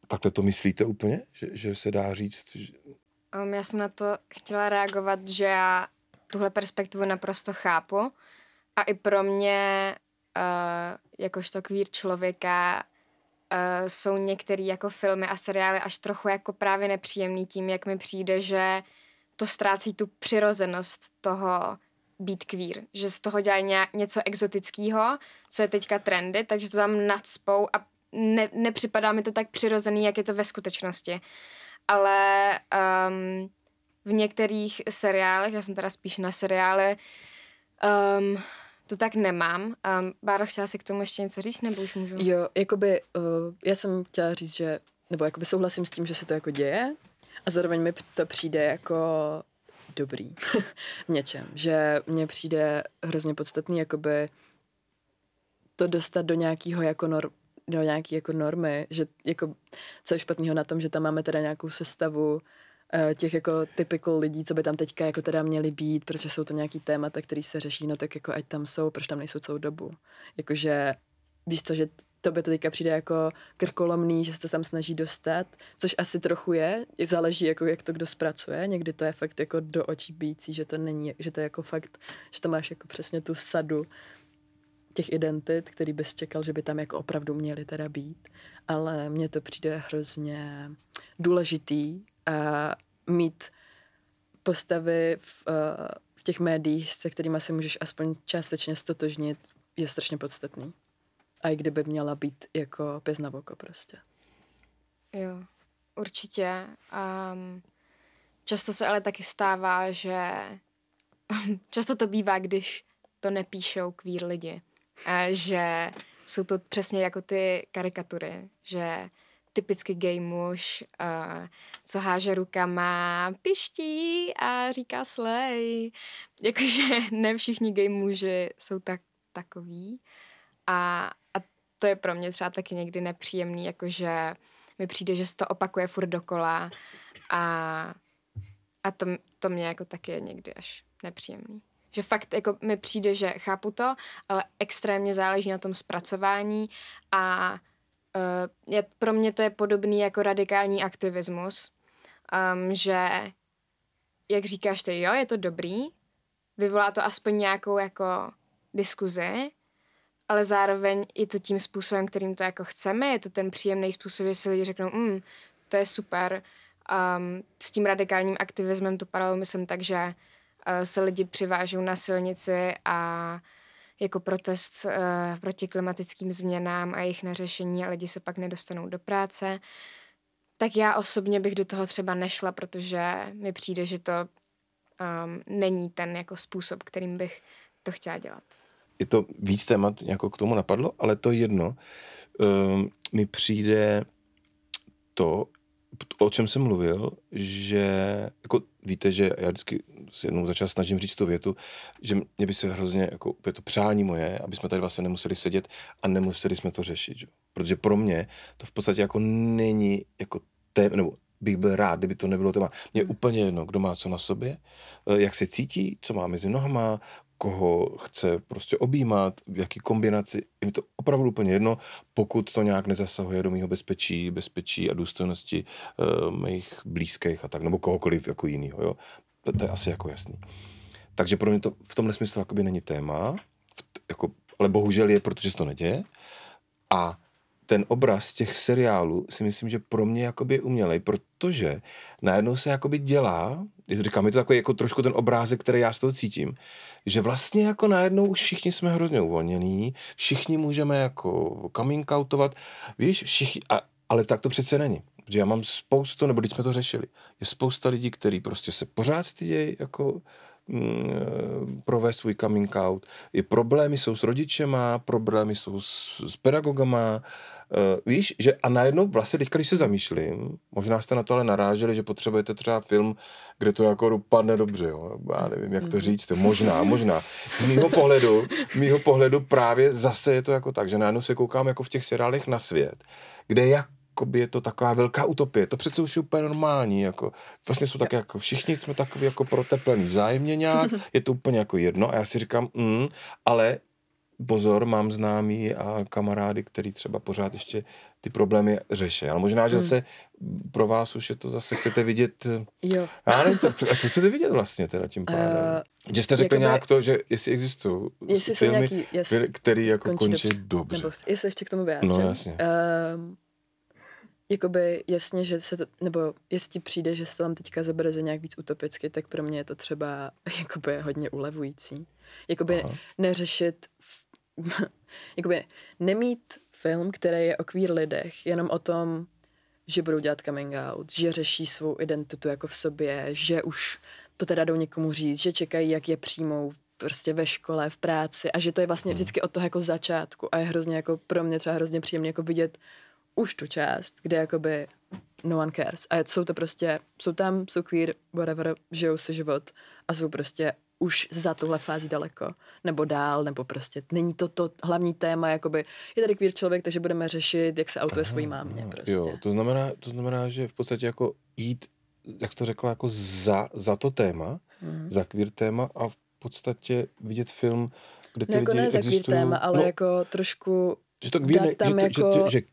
takhle to myslíte úplně, že, že se dá říct? Že... Um, já jsem na to chtěla reagovat, že já tuhle perspektivu naprosto chápu a i pro mě uh, jakožto queer člověka uh, jsou některé jako filmy a seriály až trochu jako právě nepříjemný tím, jak mi přijde, že to ztrácí tu přirozenost toho být queer, že z toho dělají něco exotického, co je teďka trendy, takže to tam nadspou a ne, nepřipadá mi to tak přirozený, jak je to ve skutečnosti. Ale um, v některých seriálech, já jsem teda spíš na seriály, um, to tak nemám. Um, Báro, chtěla si k tomu ještě něco říct, nebo už můžu? Jo, jakoby, uh, já jsem chtěla říct, že, nebo jakoby souhlasím s tím, že se to jako děje a zároveň mi to přijde jako dobrý [laughs] v něčem, že mně přijde hrozně podstatný jakoby to dostat do nějakého jako norm, do nějaký jako normy, že jako, co je špatného na tom, že tam máme teda nějakou sestavu těch jako typical lidí, co by tam teďka jako teda měli být, protože jsou to nějaký témata, který se řeší, no tak jako ať tam jsou, proč tam nejsou celou dobu. Jakože, víš co, že to by to teďka přijde jako krkolomný, že se to tam snaží dostat, což asi trochu je, záleží jako jak to kdo zpracuje, někdy to je fakt jako do očí bíjící, že to není, že to je jako fakt, že to máš jako přesně tu sadu těch identit, který bys čekal, že by tam jako opravdu měly teda být, ale mně to přijde hrozně důležitý a mít postavy v, uh, v těch médiích, se kterými se můžeš aspoň částečně stotožnit, je strašně podstatný. A i kdyby měla být jako pěs na oko prostě. Jo, určitě. Um, často se ale taky stává, že [laughs] často to bývá, když to nepíšou queer lidi. A že jsou to přesně jako ty karikatury, že typicky gay muž, uh, co háže rukama, piští a říká slej. [laughs] Jakože ne všichni gay muži jsou tak takový. A, a to je pro mě třeba taky někdy nepříjemný, jakože mi přijde, že se to opakuje furt dokola a, a to, to mě jako taky je někdy až nepříjemný. Že fakt jako mi přijde, že chápu to, ale extrémně záleží na tom zpracování a uh, je, pro mě to je podobný jako radikální aktivismus, um, že jak říkáš ty, jo, je to dobrý, vyvolá to aspoň nějakou jako diskuzi, ale zároveň i to tím způsobem, kterým to jako chceme, je to ten příjemný způsob, že si lidi řeknou, mm, to je super. Um, s tím radikálním aktivismem tu paralelu myslím tak, že uh, se lidi přivážou na silnici a jako protest uh, proti klimatickým změnám a jejich neřešení a lidi se pak nedostanou do práce, tak já osobně bych do toho třeba nešla, protože mi přijde, že to um, není ten jako způsob, kterým bych to chtěla dělat. Je to víc témat, jako k tomu napadlo, ale to jedno. Um, mi přijde to, o čem jsem mluvil, že jako víte, že já vždycky se jednou začal snažím říct tu větu, že mě by se hrozně, jako je to přání moje, aby jsme tady vlastně nemuseli sedět a nemuseli jsme to řešit, že? protože pro mě to v podstatě jako není jako téma, nebo bych byl rád, kdyby to nebylo téma. Mně je úplně jedno, kdo má co na sobě, eh, jak se cítí, co má mezi nohama, koho chce prostě objímat, v jaký kombinaci. Je mi to opravdu úplně jedno, pokud to nějak nezasahuje do mého bezpečí, bezpečí a důstojnosti uh, mých blízkých a tak, nebo kohokoliv jako jinýho, jo. To, to je asi jako jasný. Takže pro mě to v tomhle smyslu jakoby není téma, jako, ale bohužel je, protože se to neděje. A ten obraz těch seriálů si myslím, že pro mě jakoby je umělej, protože najednou se jakoby dělá, říkám, je to takový jako trošku ten obrázek, který já z toho cítím, že vlastně jako najednou už všichni jsme hrozně uvolnění, všichni můžeme jako coming outovat, víš, všichni, a, ale tak to přece není. Protože já mám spoustu, nebo když jsme to řešili, je spousta lidí, kteří prostě se pořád stydějí jako provést svůj coming out. I problémy jsou s rodičema, problémy jsou s, s pedagogama, Uh, víš, že a najednou vlastně teďka, když se zamýšlím, možná jste na to ale naráželi, že potřebujete třeba film, kde to jako dopadne dobře, jo? já nevím, jak to říct, možná, možná. Z mýho pohledu, z mýho pohledu právě zase je to jako tak, že najednou se koukám jako v těch seriálech na svět, kde jak jakoby je to taková velká utopie. To přece už je úplně normální. Jako, vlastně jsou tak jako, všichni jsme takový jako proteplení vzájemně nějak, [laughs] je to úplně jako jedno a já si říkám, mm, ale pozor, mám známý a kamarády, který třeba pořád ještě ty problémy řeší. Ale možná, že zase pro vás už je to zase, chcete vidět, Jo. já nevím, co, a co chcete vidět vlastně teda tím pádem? Uh, že jste řekli jakoby- nějak to, že jestli existují Jestli jsou filmy, nějaký, jasně, který, jako končí končí, dobře. Nebo jestli ještě k tomu vyjádřím. No, jasně. Um, jakoby jasně, že se to, nebo jestli přijde, že se tam teďka zabere za nějak víc utopicky, tak pro mě je to třeba [laughs] jakoby hodně ulevující. Jakoby Aha. neřešit, [laughs] jakoby nemít film, který je o queer lidech, jenom o tom, že budou dělat coming out, že řeší svou identitu jako v sobě, že už to teda jdou někomu říct, že čekají, jak je přijmou prostě ve škole, v práci a že to je vlastně vždycky od toho jako začátku a je hrozně jako pro mě třeba hrozně příjemné jako vidět už tu část, kde jakoby no one cares a jsou to prostě, jsou tam, jsou queer, whatever, žijou si život a jsou prostě už za tuhle fázi daleko, nebo dál, nebo prostě není to to hlavní téma, jakoby je tady queer člověk, takže budeme řešit, jak se autuje svojí mámě prostě. Jo, to znamená, to znamená, že v podstatě jako jít, jak jsi to řekla, jako za, za to téma, Mhm. za queer téma a v podstatě vidět film, kde ty No jako lidi ne za queer existují. téma, ale no, jako trošku že to queer, ne, tam že, to, jako- že, že, že,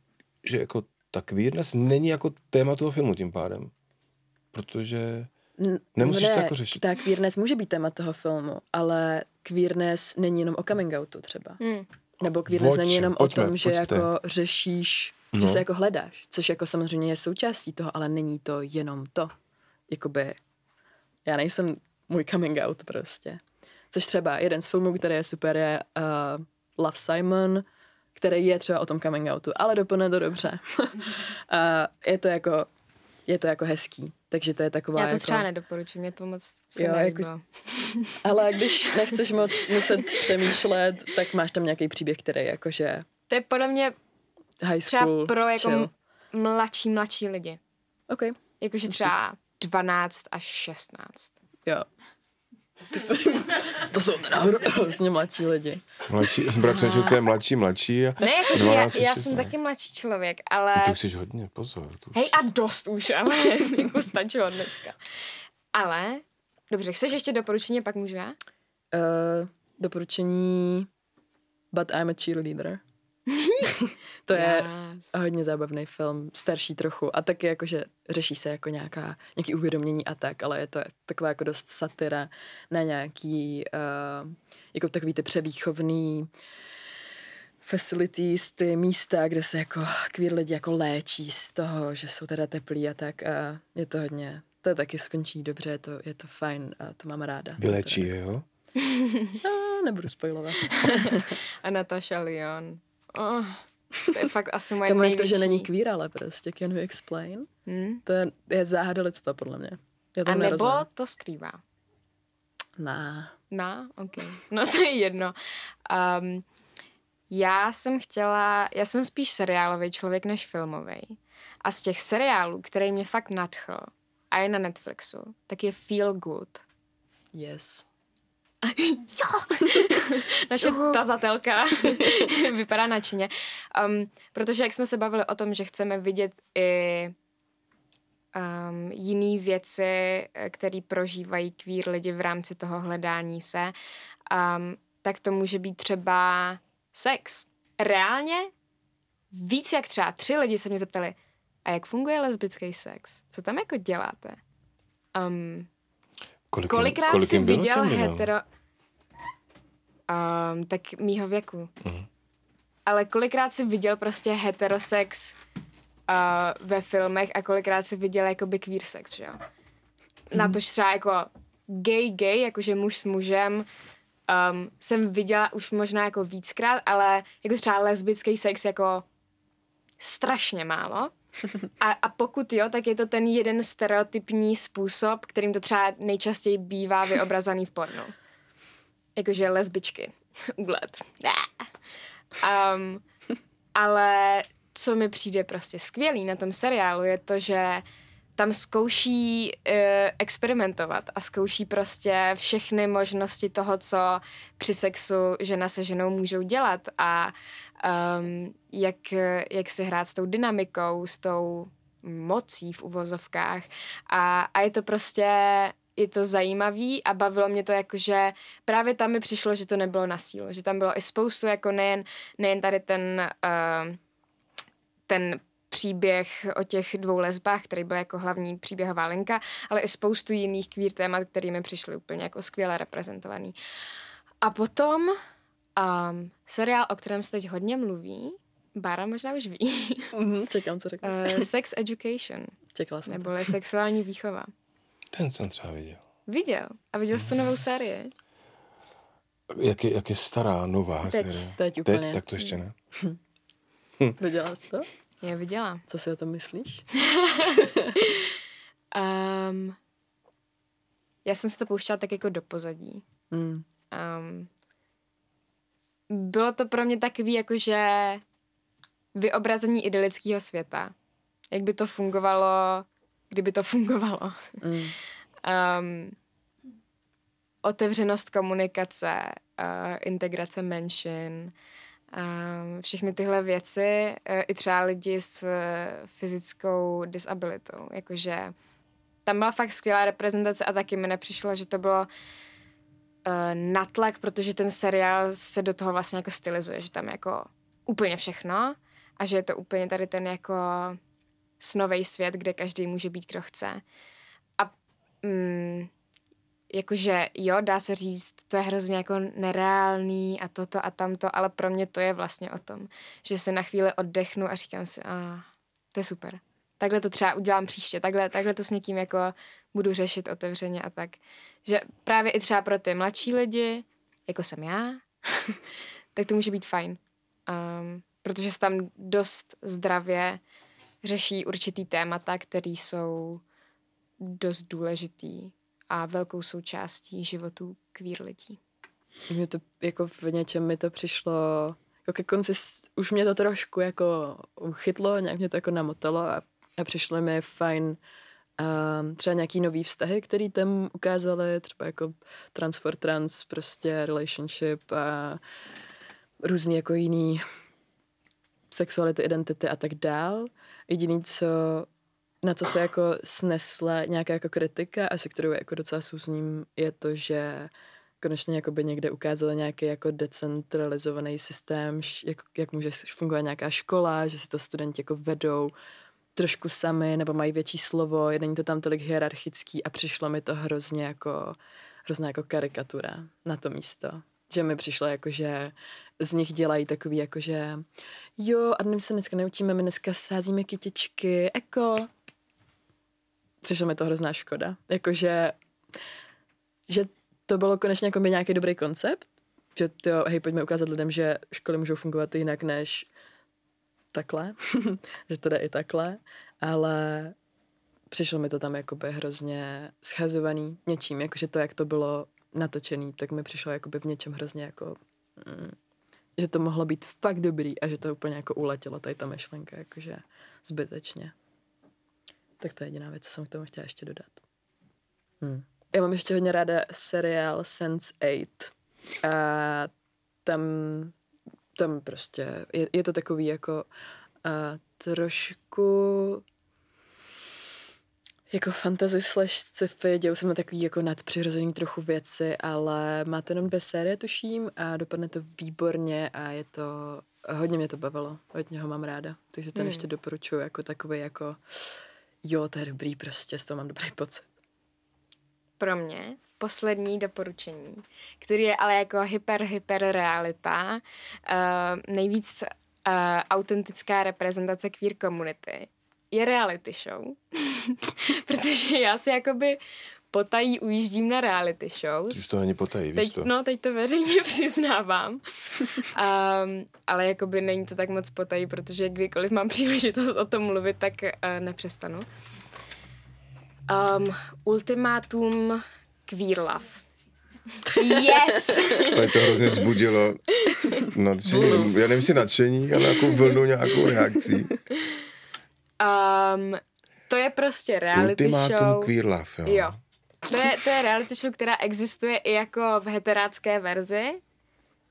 že, jako ta queerness není jako téma toho filmu tím pádem. Protože Nemusíš to ne, jako řešit. Ta queerness může být téma toho filmu, ale queerness není jenom o coming outu třeba. Hmm. Nebo queerness není jenom Pojďme, o tom, že pojďte. jako řešíš, No. že se jako hledáš, což jako samozřejmě je součástí toho, ale není to jenom to. Jakoby, já nejsem můj coming out prostě. Což třeba jeden z filmů, který je super, je uh, Love Simon, který je třeba o tom coming outu, ale dopadne to dobře. [laughs] a je to jako, je to jako hezký. Takže to je taková Já to jako... třeba nedoporučuji, mě to moc se Jo, nelíbilo. jako- Ale když nechceš moc muset přemýšlet, tak máš tam nějaký příběh, který jakože To je podle mě high třeba school, pro jako chill. mladší, mladší lidi. OK, Jakože třeba 12 až 16. jo. To jsou, to jsou teda hro- hrozně mladší lidi. mladší, jsem právě přemýšlel, co je mladší, mladší. A Ne, jakože já, 12 až já jsem 16. taky mladší člověk, ale... Ty už jsi hodně, pozor. Už... Hej, a dost už, ale [laughs] jako stačilo dneska. Ale, dobře, chceš ještě doporučení, pak můžu já? Uh, doporučení But I'm a Cheerleader. To je Yes. hodně zábavný film, starší trochu a taky jakože řeší se jako nějaká, nějaký uvědomění a tak, ale je to taková jako dost satyra na nějaký uh, jako takový ty převýchovný facilities, ty místa, kde se jako queer lidi jako léčí z toho, že jsou teda teplí a tak a je to hodně, to taky skončí dobře, je to, je to fajn a to mám ráda. Vylečí je, jo? A, [laughs] nebudu spojovat. [laughs] A Natasha Lyon. Oh, to je fakt asi moje jak to, největší. že není queer, ale prostě, can we explain? Hm? To je, je záhada lidstva, podle mě. Já to A nebo nerozumím. to skrývá. Nah. No, ok. [laughs] No to je jedno. Um, já jsem chtěla, já jsem spíš seriálový člověk než filmový. A z těch seriálů, který mě fakt nadchl a je na Netflixu, tak je Feel Good. Yes. Naše tazatelka [laughs] vypadá nadšeně. Um, protože jak jsme se bavili o tom, že chceme vidět i um, jiný věci, které prožívají queer lidi v rámci toho hledání se, um, tak to může být třeba sex. Reálně víc jak třeba tři lidi se mě zeptali, a jak funguje lesbický sex? Co tam jako děláte? Um, Kolik, kolikrát kolik jsi jim bylo viděl těm lidem? hetero... Um, tak mýho věku. Mhm. Ale kolikrát jsi viděl prostě heterosex uh, ve filmech a kolikrát jsi viděl jakoby queer sex, že jo? Na to třeba jako gay gay, jakože muž s mužem, um, jsem viděla už možná jako víckrát, ale jako třeba lesbický sex jako strašně málo. A, a pokud jo, tak je to ten jeden stereotypní způsob, kterým to třeba nejčastěji bývá vyobrazaný v pornu. Jakože lesbičky. [laughs] Úlet. Um, ale co mi přijde prostě skvělý na tom seriálu je to, že tam zkouší uh, experimentovat a zkouší prostě všechny možnosti toho, co při sexu žena se ženou můžou dělat a um, jak, jak si hrát s tou dynamikou, s tou mocí v uvozovkách a, a je to prostě je to zajímavý a bavilo mě to jako, že právě tam mi přišlo, že to nebylo na sílu, že tam bylo i spoustu jako nejen, nejen tady ten uh, ten příběh o těch dvou lesbách, který byl jako hlavní příběhová linka, ale i spoustu jiných queer témat, které mi přišly úplně jako skvěle reprezentovaný. A potom um, seriál, o kterém se teď hodně mluví, Bára možná už ví, Mhm, čekám, co řekneš. uh, Sex Education, Čekala jsem to. neboli sexuální výchova. Ten jsem třeba viděl. Viděl. A viděl jsi tu novou sérii? Jak je, jak je stará, nová Teď. série? Teď úplně. Teď? Tak to ještě ne. Viděla jsi to? Já viděla. Co si o tom myslíš? Um, [laughs] já jsem si to pouštěla tak jako do pozadí. Mm. Um, bylo to pro mě takový jakože vyobrazení idylického světa. Jak by to fungovalo, kdyby to fungovalo. Mm. Um, [laughs] otevřenost komunikace, uh, integrace menšin, um, všechny tyhle věci, uh, i třeba lidi s uh, fyzickou disabilitou. Jakože tam byla fakt skvělá reprezentace a taky mi nepřišlo, že to bylo uh, natlak, protože ten seriál se do toho vlastně jako stylizuje, že tam jako úplně všechno a že je to úplně tady ten jako snový svět, kde každý může být, kdo chce. A mm, jakože jo, dá se říct, to je hrozně jako nereálný a toto a tamto, ale pro mě to je vlastně o tom, že se na chvíli oddechnu a říkám si, a to je super. Takhle to třeba udělám příště, takhle, takhle to s někým jako budu řešit otevřeně a tak. Že právě i třeba pro ty mladší lidi, jako jsem já, [laughs] tak to může být fajn. Um, protože se tam dost zdravě řeší určitý témata, které jsou dost důležitý a velkou součástí životů queer lidí. Mě to jako v něčem mi to přišlo, jako ke konci už mě to trošku jako uchytlo, nějak mě to jako namotalo a, a přišlo mi fajn um, třeba nějaký nový vztahy, který tam ukázali, třeba jako trans for trans, prostě relationship a různý jako jiný sexuality, identity a tak dál. Jediný, co na co se jako snesla nějaká jako kritika a se kterou jako docela souzním, je to, že konečně jakoby někde ukázali nějaký jako decentralizovaný systém, jak, jak může fungovat nějaká škola, že si to studenti jako vedou trošku sami nebo mají větší slovo, není to tam tolik hierarchický a přišlo mi to hrozně jako hrozná jako karikatura na to místo. Že mi přišlo jako, že z nich dělají takový jako, že jo, a dnes se dneska neučíme, my dneska sázíme kytičky, eko. Přišlo mi to hrozná škoda. Jakože, že to bylo konečně jako by nějaký dobrý koncept, že to, hej, pojďme ukázat lidem, že školy můžou fungovat jinak než takhle, [laughs] že to jde i takhle, ale přišlo mi to tam jakoby hrozně schazovaný něčím, jakože to, jak to bylo natočený, tak mi přišlo jakoby v něčem hrozně jako, mm, že to mohlo být fakt dobrý a že to úplně jako uletělo tady ta myšlenka, jakože zbytečně. Tak to je jediná věc, co jsem k tomu chtěla ještě dodat. Hmm. Já mám ještě hodně ráda seriál Sense8 a tam, tam prostě je, je to takový jako uh, trošku Jako fantasy slash sci-fi, dějou se na takový jako nadpřirozený trochu věci, ale má to jenom dvě série, tuším, a dopadne to výborně a je to, hodně mě to bavilo, hodně ho mám ráda, takže ten Hmm. ještě doporučuji jako takový jako, jo, to je dobrý prostě, z toho mám dobrý pocit. Pro mě poslední doporučení, který je ale jako hyper, hyper realita, uh, nejvíc uh, autentická reprezentace queer komunity, je reality show. [laughs] Protože já si jakoby potají ujíždím na reality shows. Už to není potají, víš Teď, to? no, teď to veřejně [laughs] přiznávám. Um, ale jakoby není to tak moc potají, protože kdykoliv mám příležitost o tom mluvit, tak uh, nepřestanu. Um, ultimátum queer love. Yes! Tady to hrozně vzbudilo nadšení. Já nevím, jestli nadšení, ale jako vlnu nějakou reakcí. Um, to je prostě reality Ultimátum show. queer love, jo. Jo. To je, to je reality show, která existuje i jako v heterácké verzi.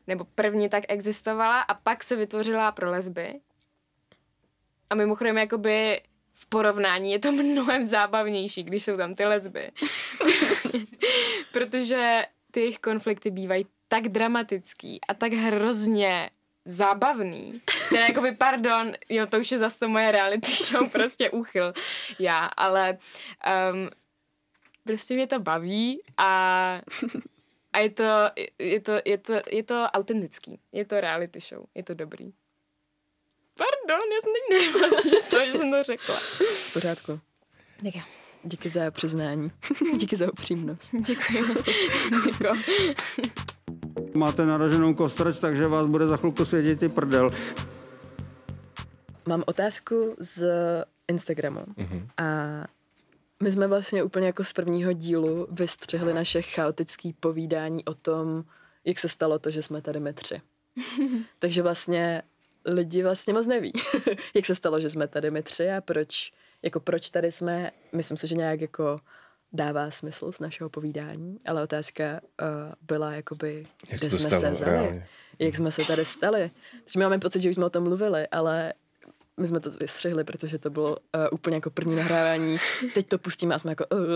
Nebo první tak existovala a pak se vytvořila pro lesby. A mimochodem jakoby v porovnání je to [laughs] mnohem zábavnější, když jsou tam ty lesby. [laughs] Protože ty jejich konflikty bývají tak dramatický a tak hrozně zábavný. Teda jakoby, pardon, jo, to už je zase to moje reality show, [laughs] prostě úchyl. Já, ale um, prostě mě to baví a, a je, to, je, to, je, to, je to autentický. Je to reality show. Je to dobrý. Pardon, já jsem teď toho, že jsem to řekla. V pořádku. Tak jo. Díky za přiznání. [laughs] Díky za upřímnost. Děkuji. Děkuji. Máte naraženou kostrč, takže vás bude za chvilku svědět i prdel. Mám otázku z Instagramu a my jsme vlastně úplně jako z prvního dílu vystřihli naše chaotické povídání o tom, jak se stalo to, že jsme tady my tři. [laughs] Takže vlastně lidi vlastně moc neví, [laughs] jak se stalo, že jsme tady my tři a proč, jako proč tady jsme, myslím si, že nějak jako dává smysl z našeho povídání, ale otázka uh, byla jakoby, Jak kde se jsme se stalo vzali, reálně? jak jsme se tady stali. Takže máme pocit, že už jsme o tom mluvili, ale my jsme to vystřihli, protože to bylo uh, úplně jako první nahrávání. Teď to pustíme a jsme jako, uh, uh,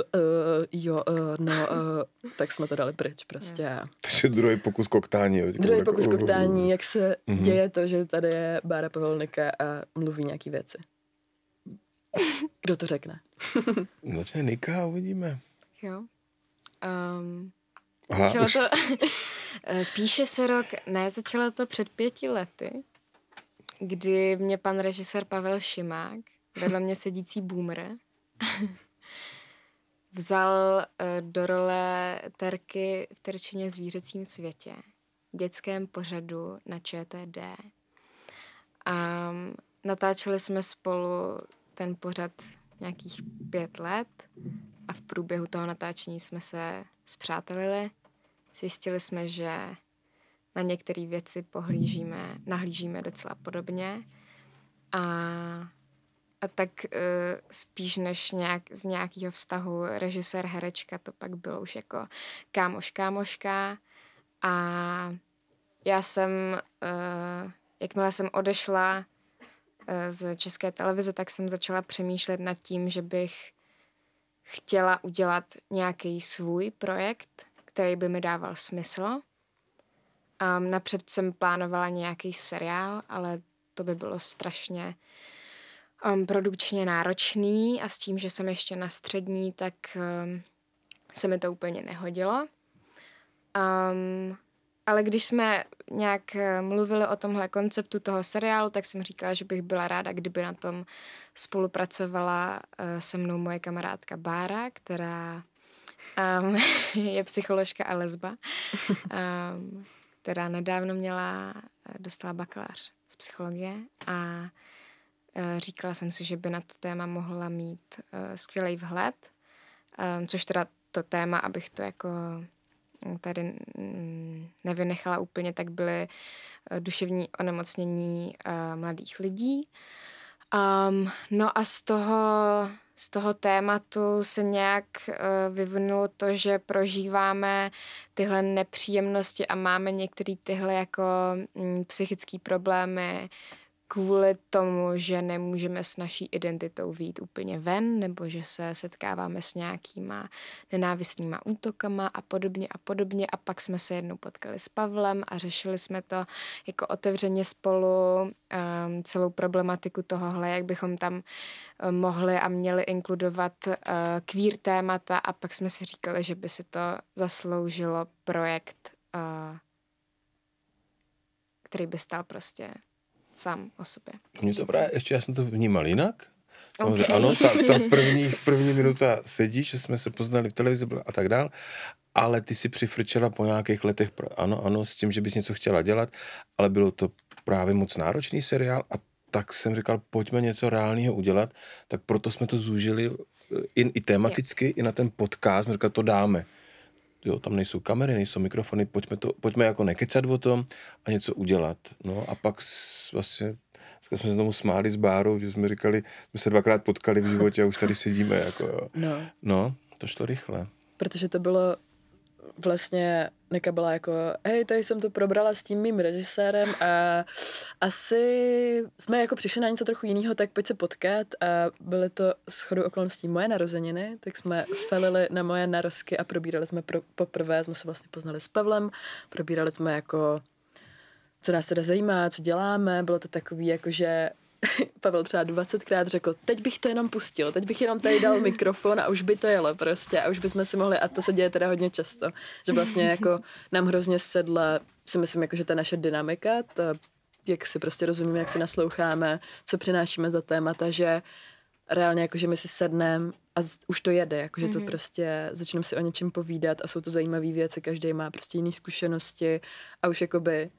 jo, uh, no, uh, tak jsme to dali pryč prostě. A Takže druhý pokus koktání. Jo. druhý Jako- pokus koktání, jak se Mhm. děje to, že tady je Bára Pavelnika a mluví nějaký věci. Kdo to řekne? Začne Nika a uvidíme. Jo. Um, Aha, začalo už, to, [laughs] píše se rok, ne, začalo to před pěti lety, kdy mě pan režisér Pavel Šimák, vedle mě sedící boomer, [laughs] vzal eh, do role Terky v Terčině zvířecím světě, dětském pořadu na ČTD. A natáčeli jsme spolu ten pořad nějakých pět let a v průběhu toho natáčení jsme se zpřátelili. Zjistili jsme, že na některé věci pohlížíme, nahlížíme docela podobně. A, a tak uh, spíš než nějak, z nějakého vztahu režisér, herečka, to pak bylo už jako kámoš, kámoška. A já jsem, uh, jakmile jsem odešla uh, z české televize, tak jsem začala přemýšlet nad tím, že bych chtěla udělat nějaký svůj projekt, který by mi dával smysl. Um, napřed jsem plánovala nějaký seriál, ale to by bylo strašně um, produkčně náročný a s tím, že jsem ještě na střední, tak um, se mi to úplně nehodilo. Um, ale když jsme nějak mluvili o tomhle konceptu toho seriálu, tak jsem říkala, že bych byla ráda, kdyby na tom spolupracovala uh, se mnou moje kamarádka Bára, která um, [laughs] je psycholožka a lesba, um, která nedávno měla, dostala bakalář z psychologie a uh, říkala jsem si, že by na to téma mohla mít uh, skvělý vhled, což teda to téma, abych to jako tady mm, nevynechala úplně, tak byly duševní onemocnění mladých lidí. Um, no a z toho, z toho tématu se nějak uh, vyvinulo to, že prožíváme tyhle nepříjemnosti a máme některé tyhle jako mm, psychické problémy kvůli tomu, že nemůžeme s naší identitou výjít úplně ven, nebo že se setkáváme s nějakýma nenávistnýma útokama a podobně a podobně. A pak jsme se jednou potkali s Pavlem a řešili jsme to jako otevřeně spolu um, celou problematiku tohohle, jak bychom tam um, mohli a měli inkludovat uh, queer témata a pak jsme si říkali, že by si to zasloužilo projekt, uh, který by stál prostě sám o sobě. Mě to právě, ještě já jsem to vnímal jinak. Samozřejmě, Okay. ano, ta, ta [laughs] první, první minuta sedí, že jsme se poznali v televizi a tak dál, ale ty si přifrčela po nějakých letech, ano, ano, s tím, že bys něco chtěla dělat, ale bylo to právě moc náročný seriál a tak jsem říkal, pojďme něco reálného udělat, tak proto jsme to zúžili eh, i, i tematicky, i na ten podcast, jsme říkali, to dáme. Jo, tam nejsou kamery, nejsou mikrofony, pojďme, to, pojďme jako nekecat o tom a něco udělat. No a pak s, vlastně, dneska jsme se tomu smáli s Bárou, že jsme říkali, jsme se dvakrát potkali v životě a už tady sedíme. Jako, jo. No, No, to šlo rychle. protože to bylo vlastně Nika byla jako, hej, tady jsem to probrala s tím mým režisérem a asi jsme jako přišli na něco trochu jiného, tak pojď se potkat. A byly to shodou okolností moje narozeniny, tak jsme felili na moje narozky a probírali jsme pro, poprvé, jsme se vlastně poznali s Pavlem, probírali jsme jako co nás teda zajímá, co děláme, bylo to takový jako, že [laughs] Pavel třeba 20krát řekl, teď bych to jenom pustil, teď bych jenom tady dal mikrofon a už by to jelo prostě a už bychom si mohli, a to se děje teda hodně často, že vlastně [laughs] jako nám hrozně sedla, si myslím, jako, že ta naše dynamika, ta, jak si prostě rozumíme, jak si nasloucháme, co přinášíme za témata, že reálně jako, že my si sedneme a z, už to jede, jako, že to prostě začneme si o něčem povídat a jsou to zajímavé věci, každý má prostě jiné zkušenosti a už jakoby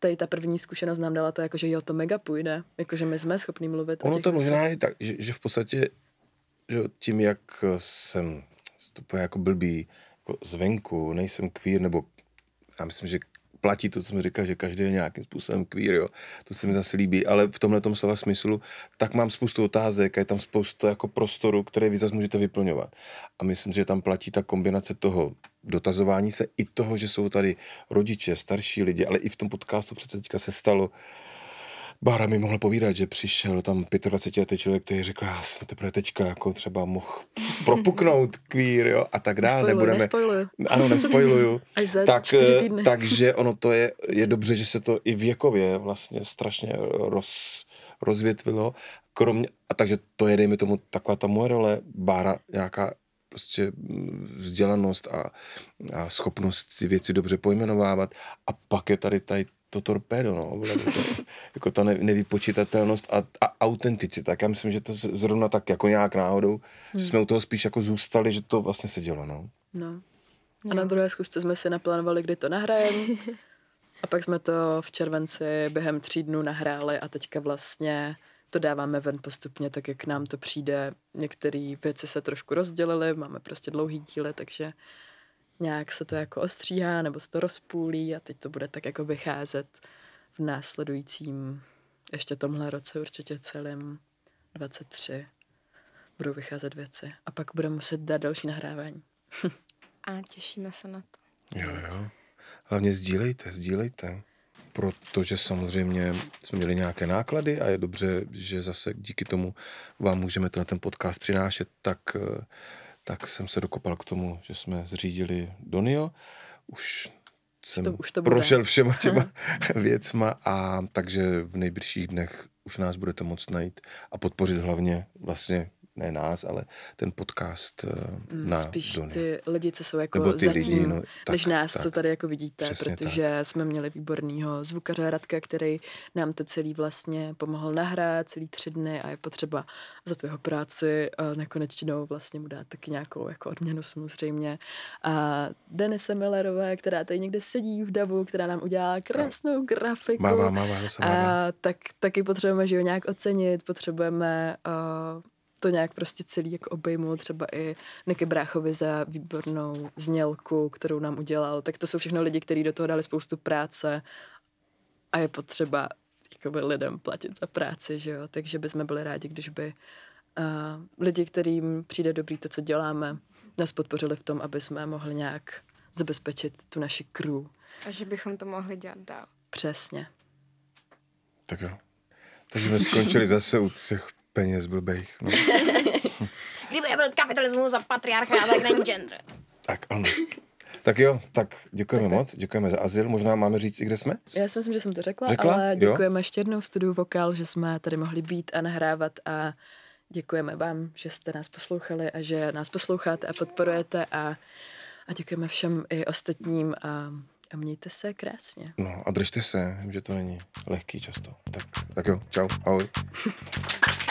tady ta první zkušenost nám dala to, jako, že jo, to mega půjde, jako, že my jsme schopní mluvit o Ono těch to možná je tak, že, že v podstatě že tím, jak jsem to jako blbý, jako zvenku, nejsem queer, nebo já myslím, že platí to, co jsme říkali, že každý je nějakým způsobem queer, jo. To se mi zase líbí, ale v tomhle slova smyslu, tak mám spoustu otázek a je tam spoustu jako prostoru, které vy zase můžete vyplňovat. A myslím, že tam platí ta kombinace toho dotazování se i toho, že jsou tady rodiče, starší lidi, ale i v tom podcastu přece teďka se stalo, Bára mi mohla povídat, že přišel tam 25-letý člověk, který řekl, já jsem teprve teďka jako třeba mohl [laughs] propuknout queer, jo, a tak dále. Nespoiluj, Nebudeme, nespoiluj. ano, nespoiluju. [laughs] Až za tak, takže ono to je, je [laughs] dobře, že se to i věkově vlastně strašně roz, rozvětvilo. Kromě, a takže to je, dejme tomu, taková ta moje role, Bára, nějaká prostě vzdělanost a, a schopnost ty věci dobře pojmenovávat. A pak je tady tady to torpédo, no, to, [laughs] jako ta ne, nevypočitatelnost a, a autenticita. Tak já myslím, že to zrovna tak jako nějak náhodou, že jsme u toho spíš jako zůstali, že to vlastně se dělo, no. No. A na druhé zkusce jsme si naplánovali, kdy to nahrajeme. [laughs] A pak jsme to v červenci během tří dnů nahráli a teďka vlastně to dáváme ven postupně, tak jak nám to přijde. Některé věci se trošku rozdělily, máme prostě dlouhý díly, takže nějak se to jako ostříhá nebo se to rozpůlí a teď to bude tak jako vycházet v následujícím ještě tomhle roce určitě celým 23 budou vycházet věci a pak budeme muset dát další nahrávání. [laughs] A těšíme se na to. Jo, jo. Hlavně sdílejte, sdílejte. Protože samozřejmě jsme měli nějaké náklady a je dobře, že zase díky tomu vám můžeme to na ten podcast přinášet, tak, eh, tak jsem se dokopal k tomu, že jsme zřídili Donio. Už jsem to- už to bude. prošel všema [laughs] těma věcma a takže v nejbližších dnech už nás budete moct najít a podpořit hlavně vlastně ne nás, ale ten podcast eh, Mm, na Spíš Donio. ty lidi, co jsou jako Nebo ty zatím, lidi, no, tak, než nás, tak. co tady jako vidíte, Přesně protože jsme měli výborného zvukaře Radka, který nám to celý vlastně pomohl nahrát celý tři dny a je potřeba za tu jeho práci a nekonečnou vlastně mu dát taky nějakou jako odměnu samozřejmě. A Denise Millerové, která tady někde sedí v davu, která nám udělala krásnou grafiku. Mává, mává, mává. A tak, taky potřebujeme, že ho nějak ocenit, potřebujeme uh, to nějak prostě celý jako obejmout, třeba i Niky Bráchovi za výbornou znělku, kterou nám udělal. Tak to jsou všechno lidi, kteří do toho dali spoustu práce a je potřeba jakoby lidem platit za práci, že jo. Takže bychom byli rádi, když by uh, lidi, kterým přijde dobrý to, co děláme, nás podpořili v tom, aby jsme mohli nějak zabezpečit tu naši crew. A že bychom to mohli dělat dál. Přesně. Tak jo. Takže jsme skončili zase u těch peněz blbejch. No. [laughs] Kdyby nebyl kapitalismus a patriarchát, tak není gender. Tak ano. Tak jo, tak děkujeme tak, moc, děkujeme za azyl. Možná máme říct, i kde jsme? Já si myslím, že jsem to řekla, Řekla? ale Jo. děkujeme ještě jednou studiu Vokal, že jsme tady mohli být a nahrávat a děkujeme vám, že jste nás poslouchali a že nás posloucháte a podporujete a, a děkujeme všem i ostatním a, a mějte se krásně. No a držte se, vím, že to není lehký často. Tak, tak jo, čau, ahoj. [laughs]